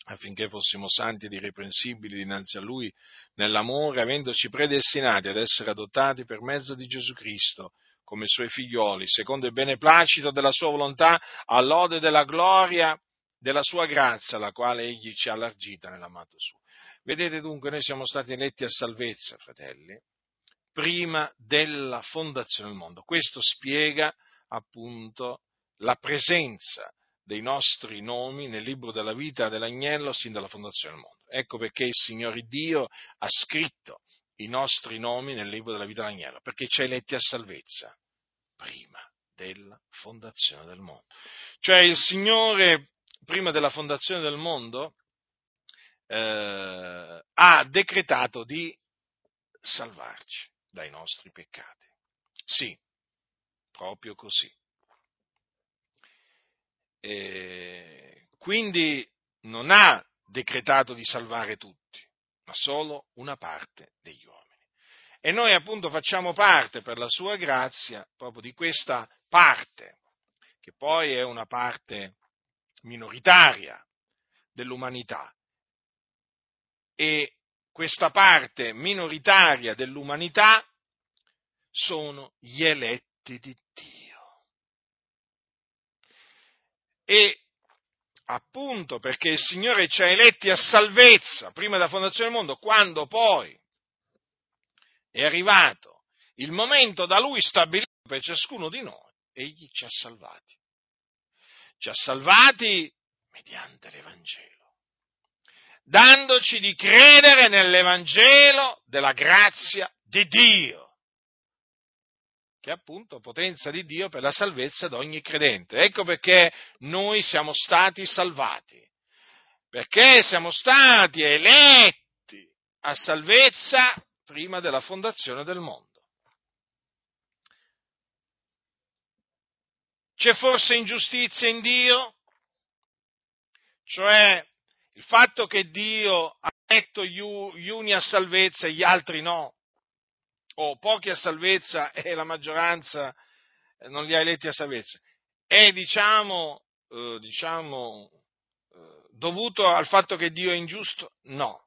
affinché fossimo santi ed irreprensibili dinanzi a Lui nell'amore, avendoci predestinati ad essere adottati per mezzo di Gesù Cristo come Suoi figlioli, secondo il beneplacito della Sua volontà, all'ode della gloria della Sua grazia, la quale Egli ci ha allargita nell'amato Suo. Vedete dunque, noi siamo stati eletti a salvezza, fratelli, prima della fondazione del mondo. Questo spiega appunto la presenza dei nostri nomi nel libro della vita dell'agnello sin dalla fondazione del mondo. Ecco perché il Signore Dio ha scritto i nostri nomi nel libro della vita dell'agnello, perché ci ha eletti a salvezza prima della fondazione del mondo. Cioè il Signore, prima della fondazione del mondo, eh, ha decretato di salvarci dai nostri peccati. Sì, proprio così. E quindi non ha decretato di salvare tutti, ma solo una parte degli uomini. E noi appunto facciamo parte per la sua grazia proprio di questa parte, che poi è una parte minoritaria dell'umanità. E questa parte minoritaria dell'umanità sono gli eletti di Dio. E appunto perché il Signore ci ha eletti a salvezza prima della fondazione del mondo, quando poi è arrivato il momento da Lui stabilito per ciascuno di noi, Egli ci ha salvati. Ci ha salvati mediante l'Evangelo dandoci di credere nell'Evangelo della grazia di Dio, che è appunto potenza di Dio per la salvezza di ogni credente. Ecco perché noi siamo stati salvati, perché siamo stati eletti a salvezza prima della fondazione del mondo. C'è forse ingiustizia in Dio? Cioè il fatto che Dio ha letto gli uni a salvezza e gli altri no, o pochi a salvezza *laughs* e la maggioranza eh, non li ha eletti a salvezza, è diciamo, eh, diciamo eh, dovuto al fatto che Dio è ingiusto? No.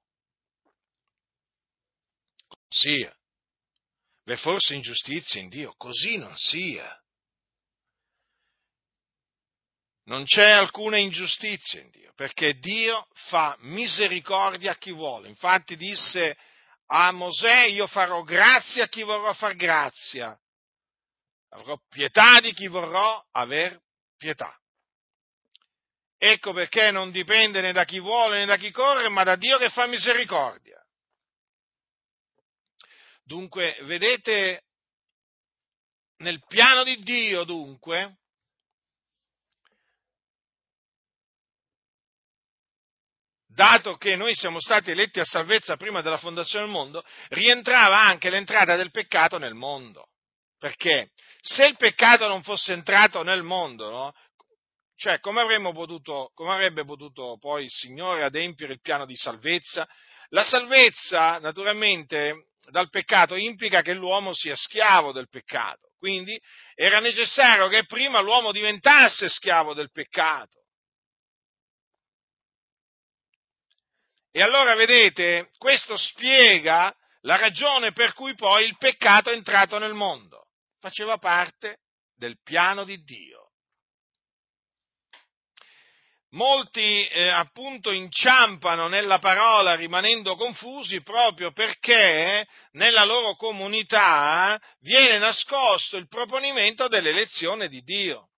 Sia. V'è forse ingiustizia in Dio? Così non sia. Non c'è alcuna ingiustizia in Dio, perché Dio fa misericordia a chi vuole. Infatti disse a Mosè, io farò grazia a chi vorrò far grazia, avrò pietà di chi vorrò aver pietà. Ecco perché non dipende né da chi vuole né da chi corre, ma da Dio che fa misericordia. Dunque, vedete, nel piano di Dio, dunque, dato che noi siamo stati eletti a salvezza prima della fondazione del mondo, rientrava anche l'entrata del peccato nel mondo. Perché se il peccato non fosse entrato nel mondo, no? cioè come, potuto, come avrebbe potuto poi il Signore adempiere il piano di salvezza? La salvezza, naturalmente, dal peccato implica che l'uomo sia schiavo del peccato. Quindi era necessario che prima l'uomo diventasse schiavo del peccato E allora vedete, questo spiega la ragione per cui poi il peccato è entrato nel mondo. Faceva parte del piano di Dio. Molti eh, appunto inciampano nella parola rimanendo confusi proprio perché nella loro comunità viene nascosto il proponimento dell'elezione di Dio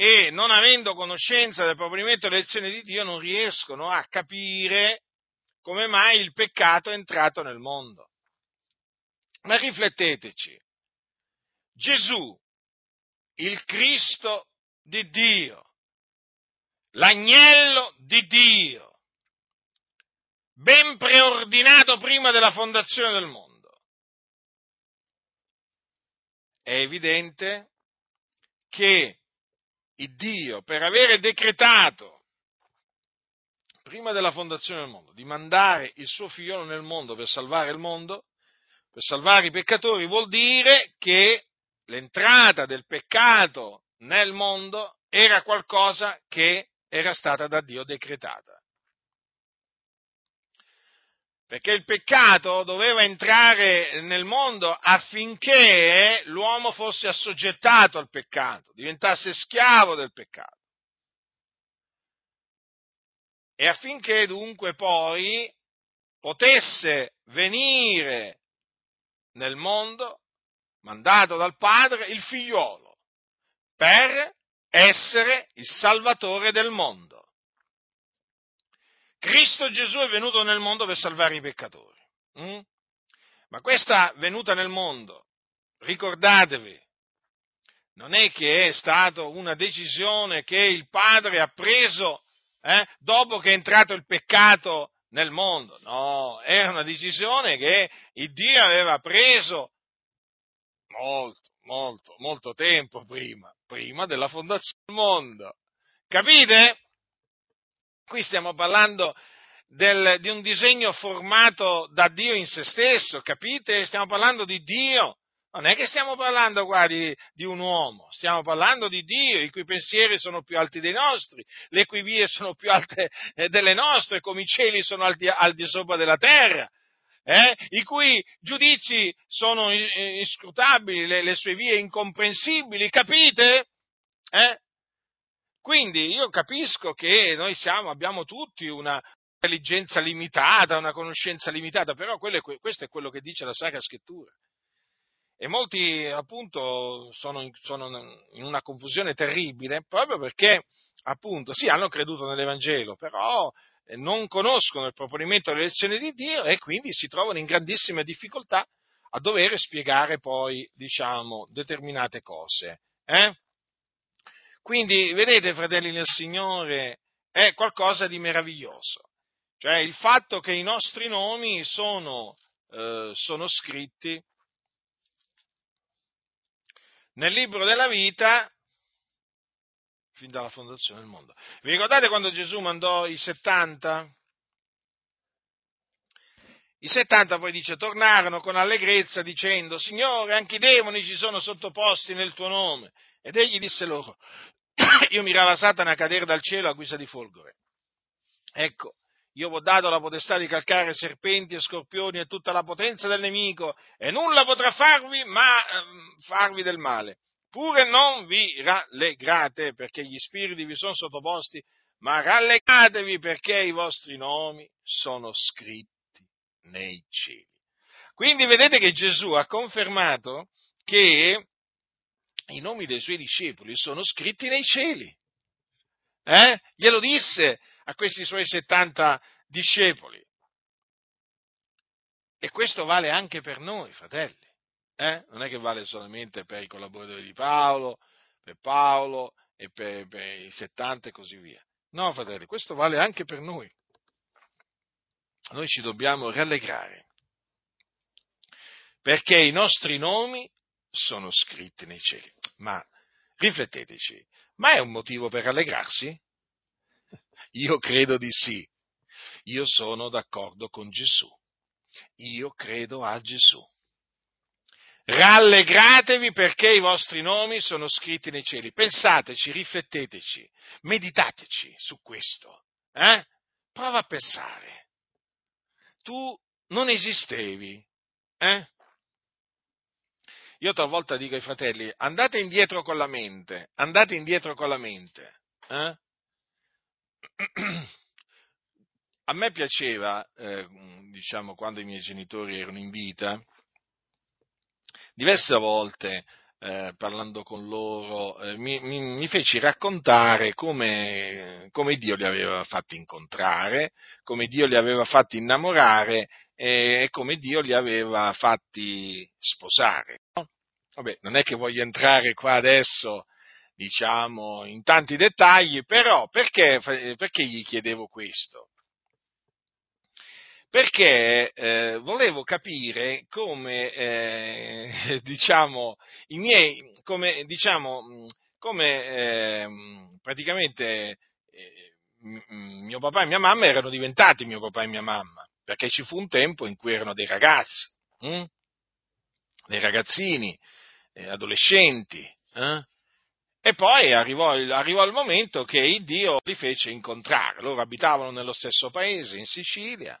e non avendo conoscenza del proponimento dell'elezione di Dio non riescono a capire come mai il peccato è entrato nel mondo. Ma rifletteteci, Gesù, il Cristo di Dio, l'agnello di Dio, ben preordinato prima della fondazione del mondo. È evidente che il Dio, per avere decretato prima della fondazione del mondo, di mandare il suo figliolo nel mondo per salvare il mondo, per salvare i peccatori, vuol dire che l'entrata del peccato nel mondo era qualcosa che era stata da Dio decretata. Perché il peccato doveva entrare nel mondo affinché l'uomo fosse assoggettato al peccato, diventasse schiavo del peccato. E affinché dunque poi potesse venire nel mondo, mandato dal Padre, il figliuolo, per essere il Salvatore del mondo. Cristo Gesù è venuto nel mondo per salvare i peccatori. Mm? Ma questa venuta nel mondo, ricordatevi, non è che è stata una decisione che il Padre ha preso eh, dopo che è entrato il peccato nel mondo. No, era una decisione che il Dio aveva preso molto, molto, molto tempo prima, prima della fondazione del mondo. Capite? Qui stiamo parlando del, di un disegno formato da Dio in se stesso, capite? Stiamo parlando di Dio. Non è che stiamo parlando qua di, di, un uomo, stiamo parlando di Dio, i cui pensieri sono più alti dei nostri, le cui vie sono più alte eh, delle nostre, come i cieli sono al di, al di sopra della terra, eh? i cui giudizi sono inscrutabili, le, le sue vie incomprensibili, capite? Eh? Quindi io capisco che noi siamo, abbiamo tutti una intelligenza limitata, una conoscenza limitata, però è, questo è quello che dice la Sacra Scrittura. E molti appunto sono in, sono in una confusione terribile proprio perché appunto sì hanno creduto nell'Evangelo, però eh, non conoscono il proponimento delle lezioni di Dio e quindi si trovano in grandissime difficoltà a dover spiegare poi, diciamo, determinate cose. Eh? Quindi, vedete, fratelli nel Signore, è qualcosa di meraviglioso. Cioè il fatto che i nostri nomi sono, eh, sono scritti nel libro della vita fin dalla fondazione del mondo. Vi ricordate quando Gesù mandò i 70? I 70 poi dice tornarono con allegrezza dicendo Signore anche i demoni ci sono sottoposti nel tuo nome. Ed egli disse loro *coughs* io mirava Satana a cadere dal cielo a guisa di folgore. Ecco, io vi ho dato la potestà di calcare serpenti e scorpioni e tutta la potenza del nemico, e nulla potrà farvi, ma ehm, farvi del male. Pure non vi rallegrate perché gli spiriti vi sono sottoposti, ma rallegratevi perché i vostri nomi sono scritti nei cieli. Quindi vedete che Gesù ha confermato che i nomi dei suoi discepoli sono scritti nei cieli. Eh? Glielo disse a questi suoi 70 discepoli. E questo vale anche per noi, fratelli. Eh? Non è che vale solamente per i collaboratori di Paolo, per Paolo e per, per i 70 e così via. No, fratelli, questo vale anche per noi. Noi ci dobbiamo rallegrare perché i nostri nomi sono scritti nei cieli. Ma rifletteteci, ma è un motivo per rallegrarsi? *laughs* Io credo di sì. Io sono d'accordo con Gesù. Io credo a Gesù. Rallegratevi perché i vostri nomi sono scritti nei cieli. Pensateci, rifletteteci, meditateci su questo. Eh? Prova a pensare. Tu non esistevi. Eh? Io talvolta dico ai fratelli, andate indietro con la mente, andate indietro con la mente. Eh? *clears throat* A me piaceva, eh, diciamo, quando i miei genitori erano in vita, diverse volte eh, parlando con loro, eh, mi, mi, mi, feci raccontare come, come, Dio li aveva fatti incontrare, come Dio li aveva fatti innamorare e come Dio li aveva fatti sposare. Vabbè, non è che voglio entrare qua adesso diciamo, in tanti dettagli, però perché, perché gli chiedevo questo? Perché eh, volevo capire come, eh, *laughs* diciamo, i miei, come, diciamo, come eh, praticamente mio papà e mia mamma erano diventati mio papà e mia mamma, perché ci fu un tempo in cui erano dei ragazzi, hm? dei ragazzini, eh, adolescenti, eh? e poi arrivò arrivò il momento che il Dio li fece incontrare, loro abitavano nello stesso paese, in Sicilia,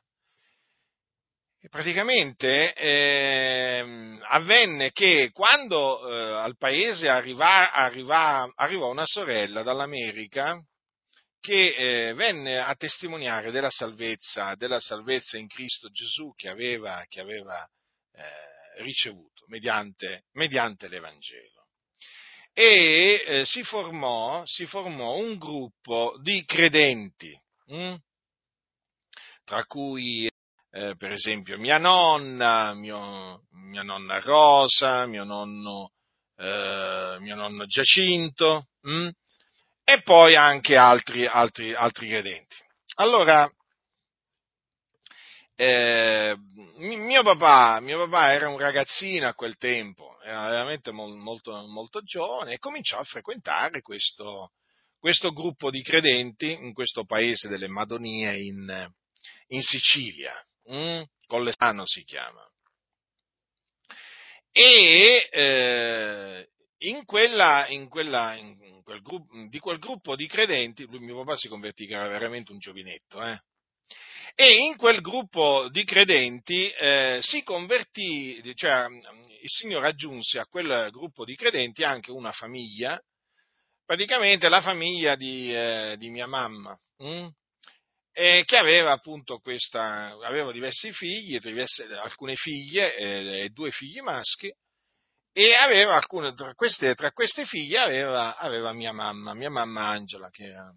e praticamente eh, avvenne che quando eh, al paese arriva, arriva, arrivò una sorella dall'America che eh, venne a testimoniare della salvezza, della salvezza in Cristo Gesù che aveva, che aveva eh, ricevuto mediante, mediante, l'Evangelo. E eh, si formò, si, formò, un gruppo di credenti, hm? tra cui eh, per esempio mia nonna, mio, mia nonna Rosa, mio nonno, eh, mio nonno Giacinto mh? E poi anche altri, altri, altri credenti. Allora, eh, mio, papà, mio, papà, era un ragazzino a quel tempo, era veramente molto, molto giovane e cominciò a frequentare questo, questo gruppo di credenti in questo paese delle Madonie in, in Sicilia mm? Collesano si chiama. E eh, in quella, in quella in quel gruppo, di quel gruppo di credenti, lui, mio papà si convertì che era veramente un giovinetto, eh? e in quel gruppo di credenti eh, si convertì, cioè il Signore aggiunse a quel gruppo di credenti anche una famiglia, praticamente la famiglia di, eh, di mia mamma. Hm? che aveva appunto questa, aveva diversi figli, diverse, alcune figlie eh, e due figli maschi, e aveva alcune, tra queste, tra queste figlie aveva, aveva, mia mamma, mia mamma Angela, che era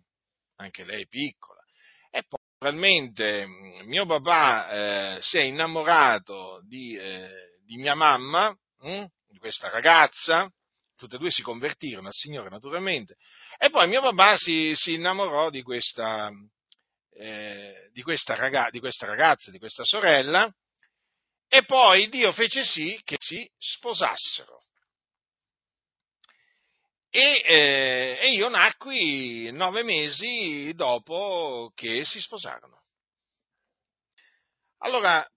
anche lei piccola. E poi naturalmente mio papà eh, si è innamorato di, eh, di mia mamma, hm, di questa ragazza, tutte e due si convertirono al Signore naturalmente, e poi mio papà si, si innamorò di questa, eh, di, questa ragazza, di questa ragazza, di questa sorella, e poi Dio fece sì che si sposassero. E, eh, e, io nacqui nove mesi dopo che si sposarono. Allora,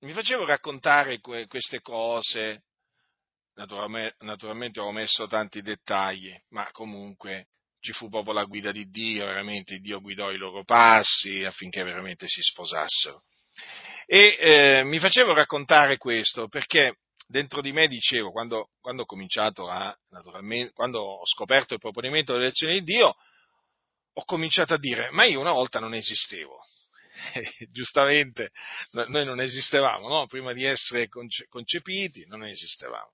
mi facevo raccontare que- queste cose, naturalmente, naturalmente ho messo tanti dettagli, ma comunque ci fu proprio la guida di Dio, veramente Dio guidò i loro passi affinché veramente si sposassero. E eh, mi facevo raccontare questo perché dentro di me dicevo, quando, quando ho cominciato a, naturalmente, quando ho scoperto il proponimento dell'elezione di Dio, ho cominciato a dire, ma io una volta non esistevo. *laughs* Giustamente, noi non esistevamo, no? Prima di essere concepiti, non esistevamo.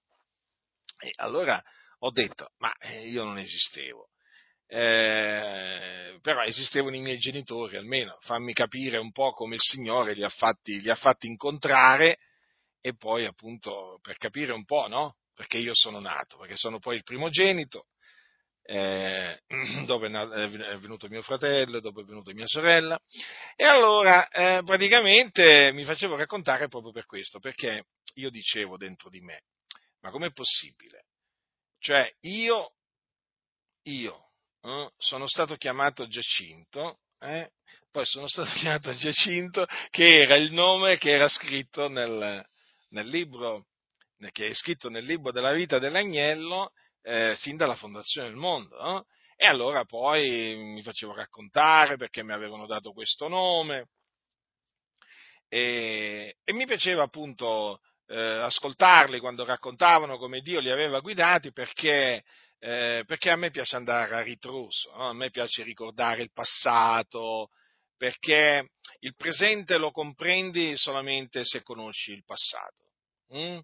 E allora ho detto, ma eh, io non esistevo eh, però esistevano i miei genitori, almeno fammi capire un po' come il Signore li ha fatti, li ha fatti incontrare e poi appunto per capire un po', no? Perché io sono nato, perché sono poi il primogenito, eh, *clears throat* dopo è venuto mio fratello, dopo è venuta mia sorella, e allora eh, praticamente mi facevo raccontare proprio per questo, perché io dicevo dentro di me, ma com'è possibile? Cioè io, io eh, sono stato chiamato Giacinto, eh? poi sono stato *laughs* chiamato Giacinto, che era il nome che era scritto nel, nel libro, che è scritto nel libro della vita dell'agnello, eh, sin dalla fondazione del mondo. No? E allora poi mi facevo raccontare perché mi avevano dato questo nome e, e mi piaceva appunto eh, ascoltarli quando raccontavano come Dio li aveva guidati perché eh, perché a me piace andare a ritroso, no? a me piace ricordare il passato, perché il presente lo comprendi solamente se conosci il passato. Mm?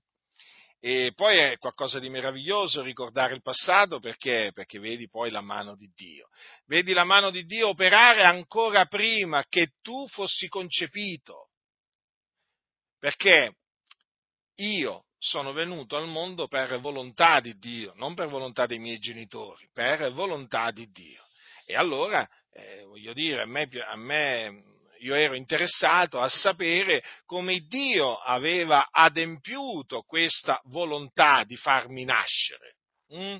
E poi è qualcosa di meraviglioso ricordare il passato perché? perché vedi poi la mano di Dio. Vedi la mano di Dio operare ancora prima che tu fossi concepito. Perché io sono venuto al mondo per volontà di Dio, non per volontà dei miei genitori, per volontà di Dio. E allora, eh, voglio dire, a me, a me, io ero interessato a sapere come Dio aveva adempiuto questa volontà di farmi nascere. Mm?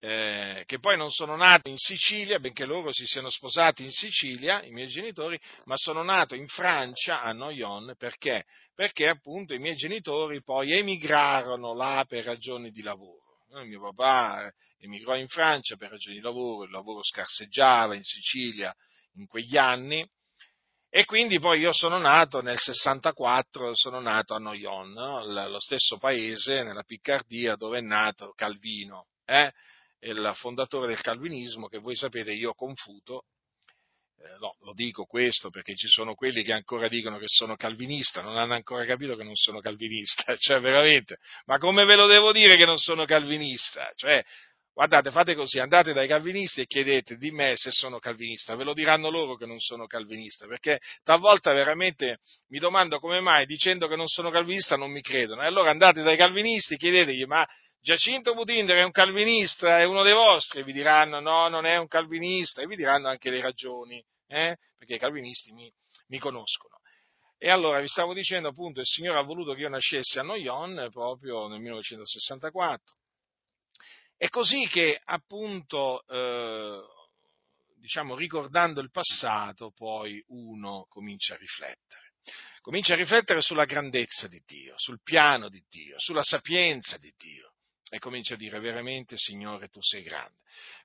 Eh, che poi non sono nato in Sicilia, benché loro si siano sposati in Sicilia, i miei genitori, ma sono nato in Francia, a Noyon, perché? Perché appunto i miei genitori poi emigrarono là per ragioni di lavoro. Il mio papà eh, emigrò in Francia per ragioni di lavoro, il lavoro scarseggiava in Sicilia in quegli anni e quindi poi io sono nato nel 64, sono nato a Noyon, no? lo stesso paese nella Piccardia dove è nato Calvino. Eh? Il fondatore del calvinismo, che voi sapete io confuto. Eh, no, lo dico questo perché ci sono quelli che ancora dicono che sono calvinista, non hanno ancora capito che non sono calvinista, *laughs* cioè veramente, ma come ve lo devo dire che non sono calvinista? Cioè, guardate, fate così, andate dai calvinisti e chiedete di me se sono calvinista, ve lo diranno loro che non sono calvinista, perché talvolta veramente mi domando come mai dicendo che non sono calvinista non mi credono, e allora andate dai calvinisti e chiedetegli ma Giacinto Butinder è un calvinista, è uno dei vostri, vi diranno no, non è un calvinista, e vi diranno anche le ragioni, eh? perché i calvinisti mi, mi, conoscono. E allora vi stavo dicendo appunto, il Signore ha voluto che io nascessi a Noyon proprio nel 1964. È così che appunto, eh, diciamo, ricordando il passato, poi uno comincia a riflettere comincia a riflettere sulla grandezza di Dio, sul piano di Dio, sulla sapienza di Dio e comincia a dire veramente Signore tu sei grande.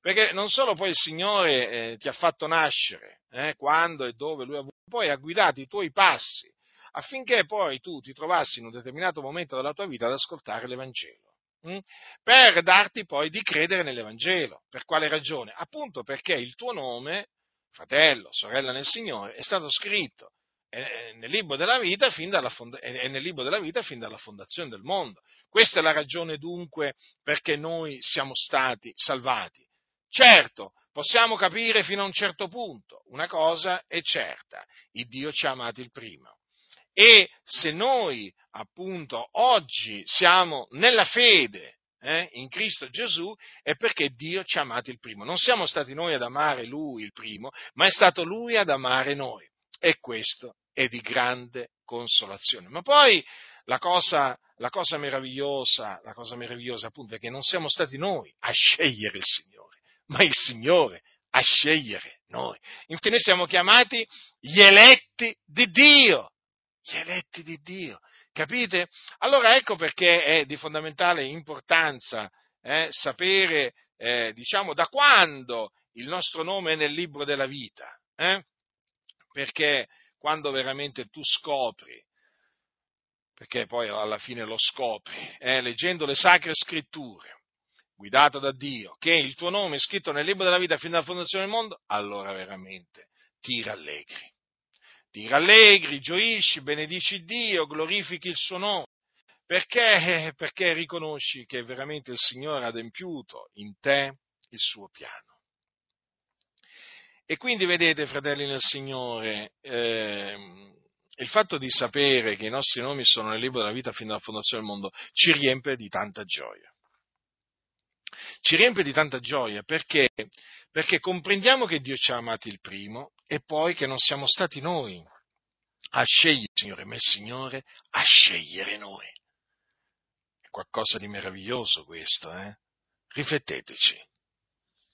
Perché non solo poi il Signore eh, ti ha fatto nascere, eh, quando e dove Lui ha voluto, poi ha guidato i tuoi passi affinché poi tu ti trovassi in un determinato momento della tua vita ad ascoltare l'Evangelo. Hm? Per darti poi di credere nell'Evangelo. Per quale ragione? Appunto perché il tuo nome, fratello, sorella nel Signore, è stato scritto è nel libro della vita fin dalla, della vita fin dalla fondazione del mondo. Questa è la ragione dunque perché noi siamo stati salvati. Certo, possiamo capire fino a un certo punto, una cosa è certa, il Dio ci ha amati il primo. E se noi appunto oggi siamo nella fede eh, in Cristo Gesù è perché Dio ci ha amati il primo. Non siamo stati noi ad amare Lui il primo, ma è stato Lui ad amare noi. E questo è di grande consolazione. Ma poi la cosa, la cosa meravigliosa, la cosa meravigliosa appunto è che non siamo stati noi a scegliere il Signore, ma il Signore a scegliere noi. Infatti noi siamo chiamati gli eletti di Dio, gli eletti di Dio. Capite? Allora ecco perché è di fondamentale importanza eh, sapere, eh, diciamo, da quando il nostro nome è nel libro della vita. Eh? Perché quando veramente tu scopri, perché poi alla fine lo scopri, eh, leggendo le sacre scritture, guidato da Dio, che il tuo nome è scritto nel libro della vita fino alla fondazione del mondo, allora veramente ti rallegri. Ti rallegri, gioisci, benedici Dio, glorifichi il suo nome. Perché? Perché riconosci che veramente il Signore ha adempiuto in te il suo piano. E quindi vedete, fratelli nel Signore, eh, il fatto di sapere che i nostri nomi sono nel libro della vita fino alla fondazione del mondo ci riempie di tanta gioia. Ci riempie di tanta gioia perché, perché comprendiamo che Dio ci ha amati il primo e poi che non siamo stati noi a scegliere, Signore, ma il Signore a scegliere noi. È qualcosa di meraviglioso questo, eh? Rifletteteci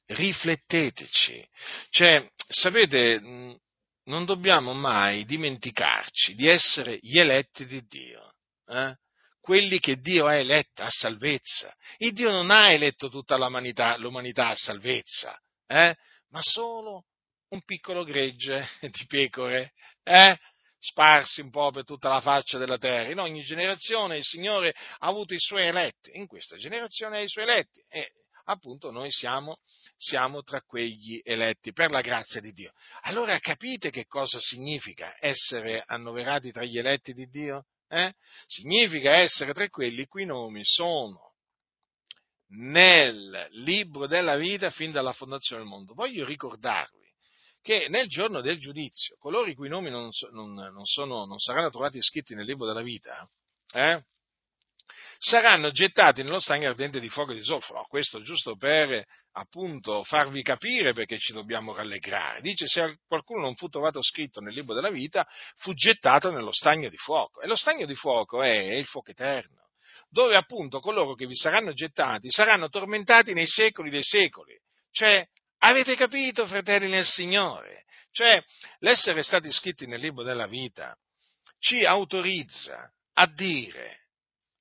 rifletteteci. Cioè, sapete, non dobbiamo mai dimenticarci di essere gli eletti di Dio, eh? quelli che Dio ha eletto a salvezza. Il Dio non ha eletto tutta l'umanità, l'umanità a salvezza, eh? ma solo un piccolo gregge *laughs* di pecore, eh? sparsi un po' per tutta la faccia della terra. In ogni generazione il Signore ha avuto i suoi eletti, in questa generazione ha i suoi eletti e appunto noi siamo siamo tra quegli eletti per la grazia di Dio. Allora capite che cosa significa essere annoverati tra gli eletti di Dio? Eh? Significa essere tra quelli i cui nomi sono nel libro della vita fin dalla fondazione del mondo. Voglio ricordarvi che nel giorno del giudizio, coloro i cui nomi non, non, non, sono, non saranno trovati scritti nel libro della vita, eh? saranno gettati nello stagno ardente di fuoco e di zolfo. No, questo giusto per appunto farvi capire perché ci dobbiamo rallegrare. Dice se qualcuno non fu trovato scritto nel libro della vita, fu gettato nello stagno di fuoco. E lo stagno di fuoco è il fuoco eterno, dove appunto coloro che vi saranno gettati saranno tormentati nei secoli dei secoli. Cioè, avete capito, fratelli nel Signore? Cioè, l'essere stati scritti nel libro della vita ci autorizza a dire,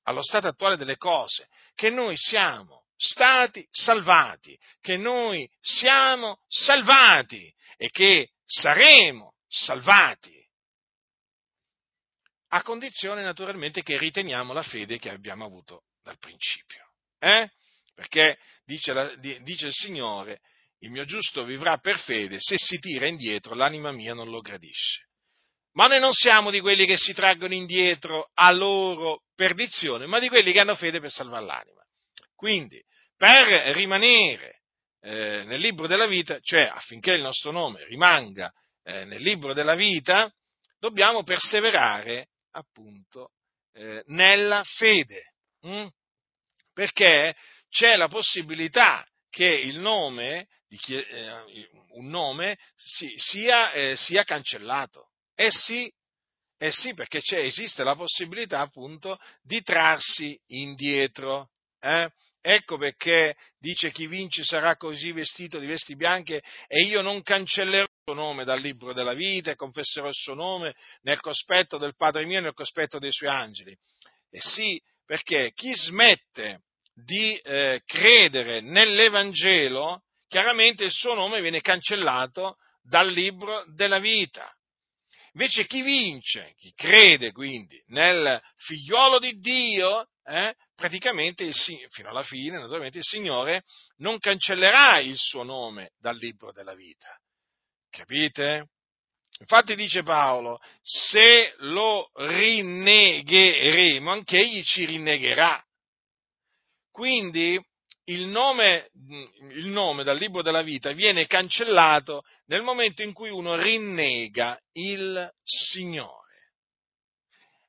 allo stato attuale delle cose, che noi siamo stati salvati, che noi siamo salvati e che saremo salvati. A condizione naturalmente che riteniamo la fede che abbiamo avuto dal principio. Eh? Perché dice, la, dice il Signore, il mio giusto vivrà per fede, se si tira indietro l'anima mia non lo gradisce. Ma noi non siamo di quelli che si traggono indietro a loro perdizione, ma di quelli che hanno fede per salvare l'anima. Quindi, per rimanere eh, nel libro della vita, cioè affinché il nostro nome rimanga eh, nel libro della vita, dobbiamo perseverare appunto eh, nella fede. Hm? Perché c'è la possibilità che il nome, chi, eh, un nome si, sia, eh, sia cancellato. Eh sì, eh sì perché esiste la possibilità appunto di trarsi indietro. Eh? Ecco perché dice chi vince sarà così vestito di vesti bianche e io non cancellerò il suo nome dal libro della vita e confesserò il suo nome nel cospetto del Padre mio e nel cospetto dei suoi angeli. E sì, perché chi smette di eh, credere nell'Evangelo, chiaramente il suo nome viene cancellato dal libro della vita. Invece chi vince, chi crede quindi nel figliuolo di Dio, eh, praticamente il, fino alla fine, naturalmente, il Signore non cancellerà il suo nome dal libro della vita. Capite? Infatti dice Paolo, se lo rinnegheremo, anche egli ci rinnegherà. Quindi il nome, il nome, dal libro della vita viene cancellato nel momento in cui uno rinnega il Signore.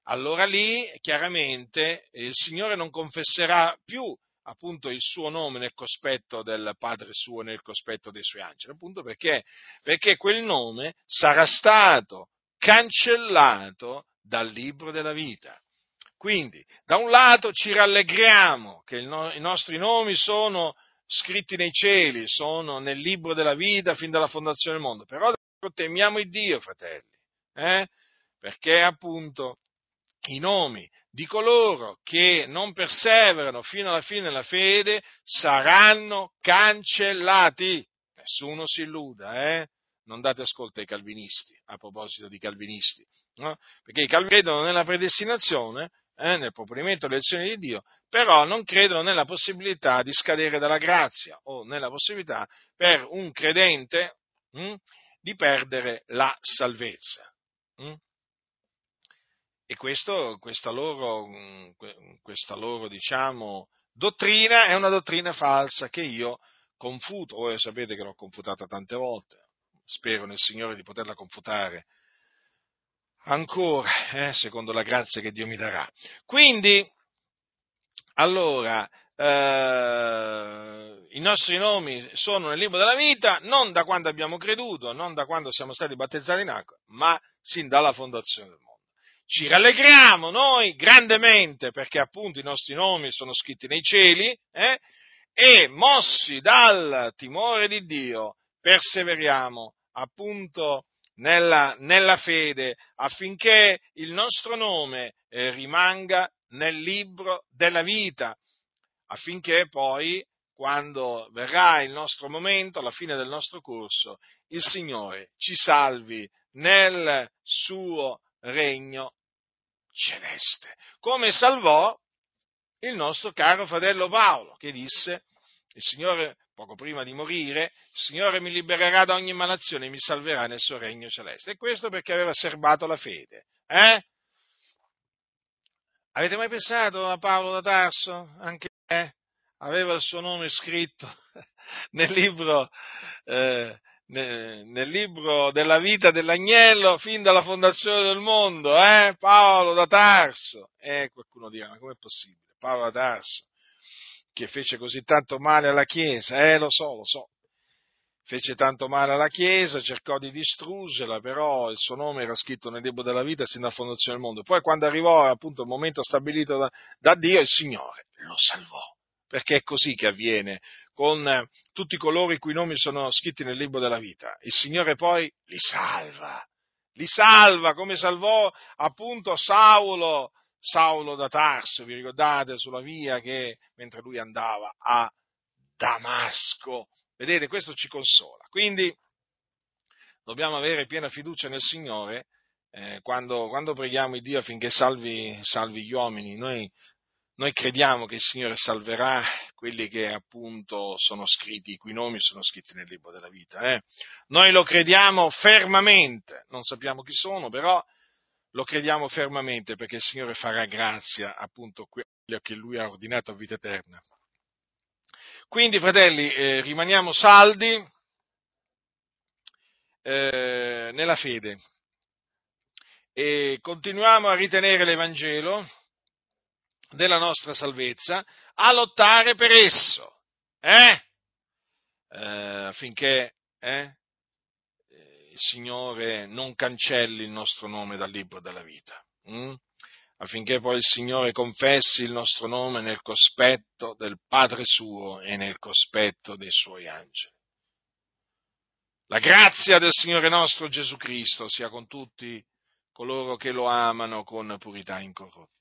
Allora lì chiaramente il Signore non confesserà più appunto il suo nome nel cospetto del Padre suo, nel cospetto dei suoi angeli, appunto perché, perché quel nome sarà stato cancellato dal libro della vita. Quindi, da un lato ci rallegriamo che no- i nostri nomi sono scritti nei cieli, sono nel libro della vita fin dalla fondazione del mondo, però temiamo il Dio, fratelli, eh? perché appunto i nomi di coloro che non perseverano fino alla fine della fede saranno cancellati. Nessuno si illuda, eh? non date ascolto ai calvinisti, a proposito di calvinisti, no? perché i calvinisti credono nella predestinazione, eh, nel proponimento delle elezioni di Dio, però non credono nella possibilità di scadere dalla grazia o nella possibilità per un credente hm, di perdere la salvezza. Hm? E questo, questa loro, questa loro diciamo, dottrina è una dottrina falsa che io confuto, voi sapete che l'ho confutata tante volte, spero nel Signore di poterla confutare ancora, eh, secondo la grazia che Dio mi darà. Quindi, allora, eh, i nostri nomi sono nel libro della vita non da quando abbiamo creduto, non da quando siamo stati battezzati in acqua, ma sin dalla fondazione del mondo. Ci rallegriamo noi grandemente perché appunto i nostri nomi sono scritti nei cieli eh, e mossi dal timore di Dio perseveriamo appunto nella, nella fede affinché il nostro nome eh, rimanga nel libro della vita, affinché poi, quando verrà il nostro momento, alla fine del nostro corso, il Signore ci salvi nel suo regno celeste, come salvò il nostro caro fratello Paolo, che disse, il Signore poco prima di morire, il Signore mi libererà da ogni malazione e mi salverà nel suo regno celeste. E questo perché aveva serbato la fede. Eh? Avete mai pensato a Paolo da Tarso? Anche eh? aveva il suo nome scritto *laughs* nel libro, eh, nel, libro della vita dell'agnello fin dalla fondazione del mondo, eh? Paolo da Tarso. E qualcuno dirà, ma com'è possibile? Paolo da Tarso, che fece così tanto male alla Chiesa, eh lo so, lo so, fece tanto male alla Chiesa, cercò di distruggerla, però il suo nome era scritto nel libro della vita sin dalla fondazione del mondo. Poi quando arrivò appunto il momento stabilito da, da Dio, il Signore lo salvò, perché è così che avviene con tutti coloro i cui nomi sono scritti nel libro della vita. Il Signore poi li salva, li salva come salvò appunto Saulo, Saulo da Tarso, vi ricordate, sulla via che mentre lui andava a Damasco. Vedete, questo ci consola. Quindi dobbiamo avere piena fiducia nel Signore eh, quando, quando, preghiamo il Dio affinché salvi, salvi gli uomini. Noi, noi, crediamo che il Signore salverà quelli che appunto sono scritti, i cui nomi sono scritti nel libro della vita. Eh. Noi lo crediamo fermamente, non sappiamo chi sono, però lo crediamo fermamente perché il Signore farà grazia appunto a quello che Lui ha ordinato a vita eterna. Quindi, fratelli, eh, rimaniamo saldi eh, nella fede e continuiamo a ritenere l'Evangelo della nostra salvezza, a lottare per esso, eh? Eh, affinché eh, il Signore non cancelli il nostro nome dal libro della vita, hm? affinché poi il Signore confessi il nostro nome nel cospetto del Padre suo e nel cospetto dei suoi angeli. La grazia del Signore nostro Gesù Cristo sia con tutti coloro che lo amano con purità incorrotta.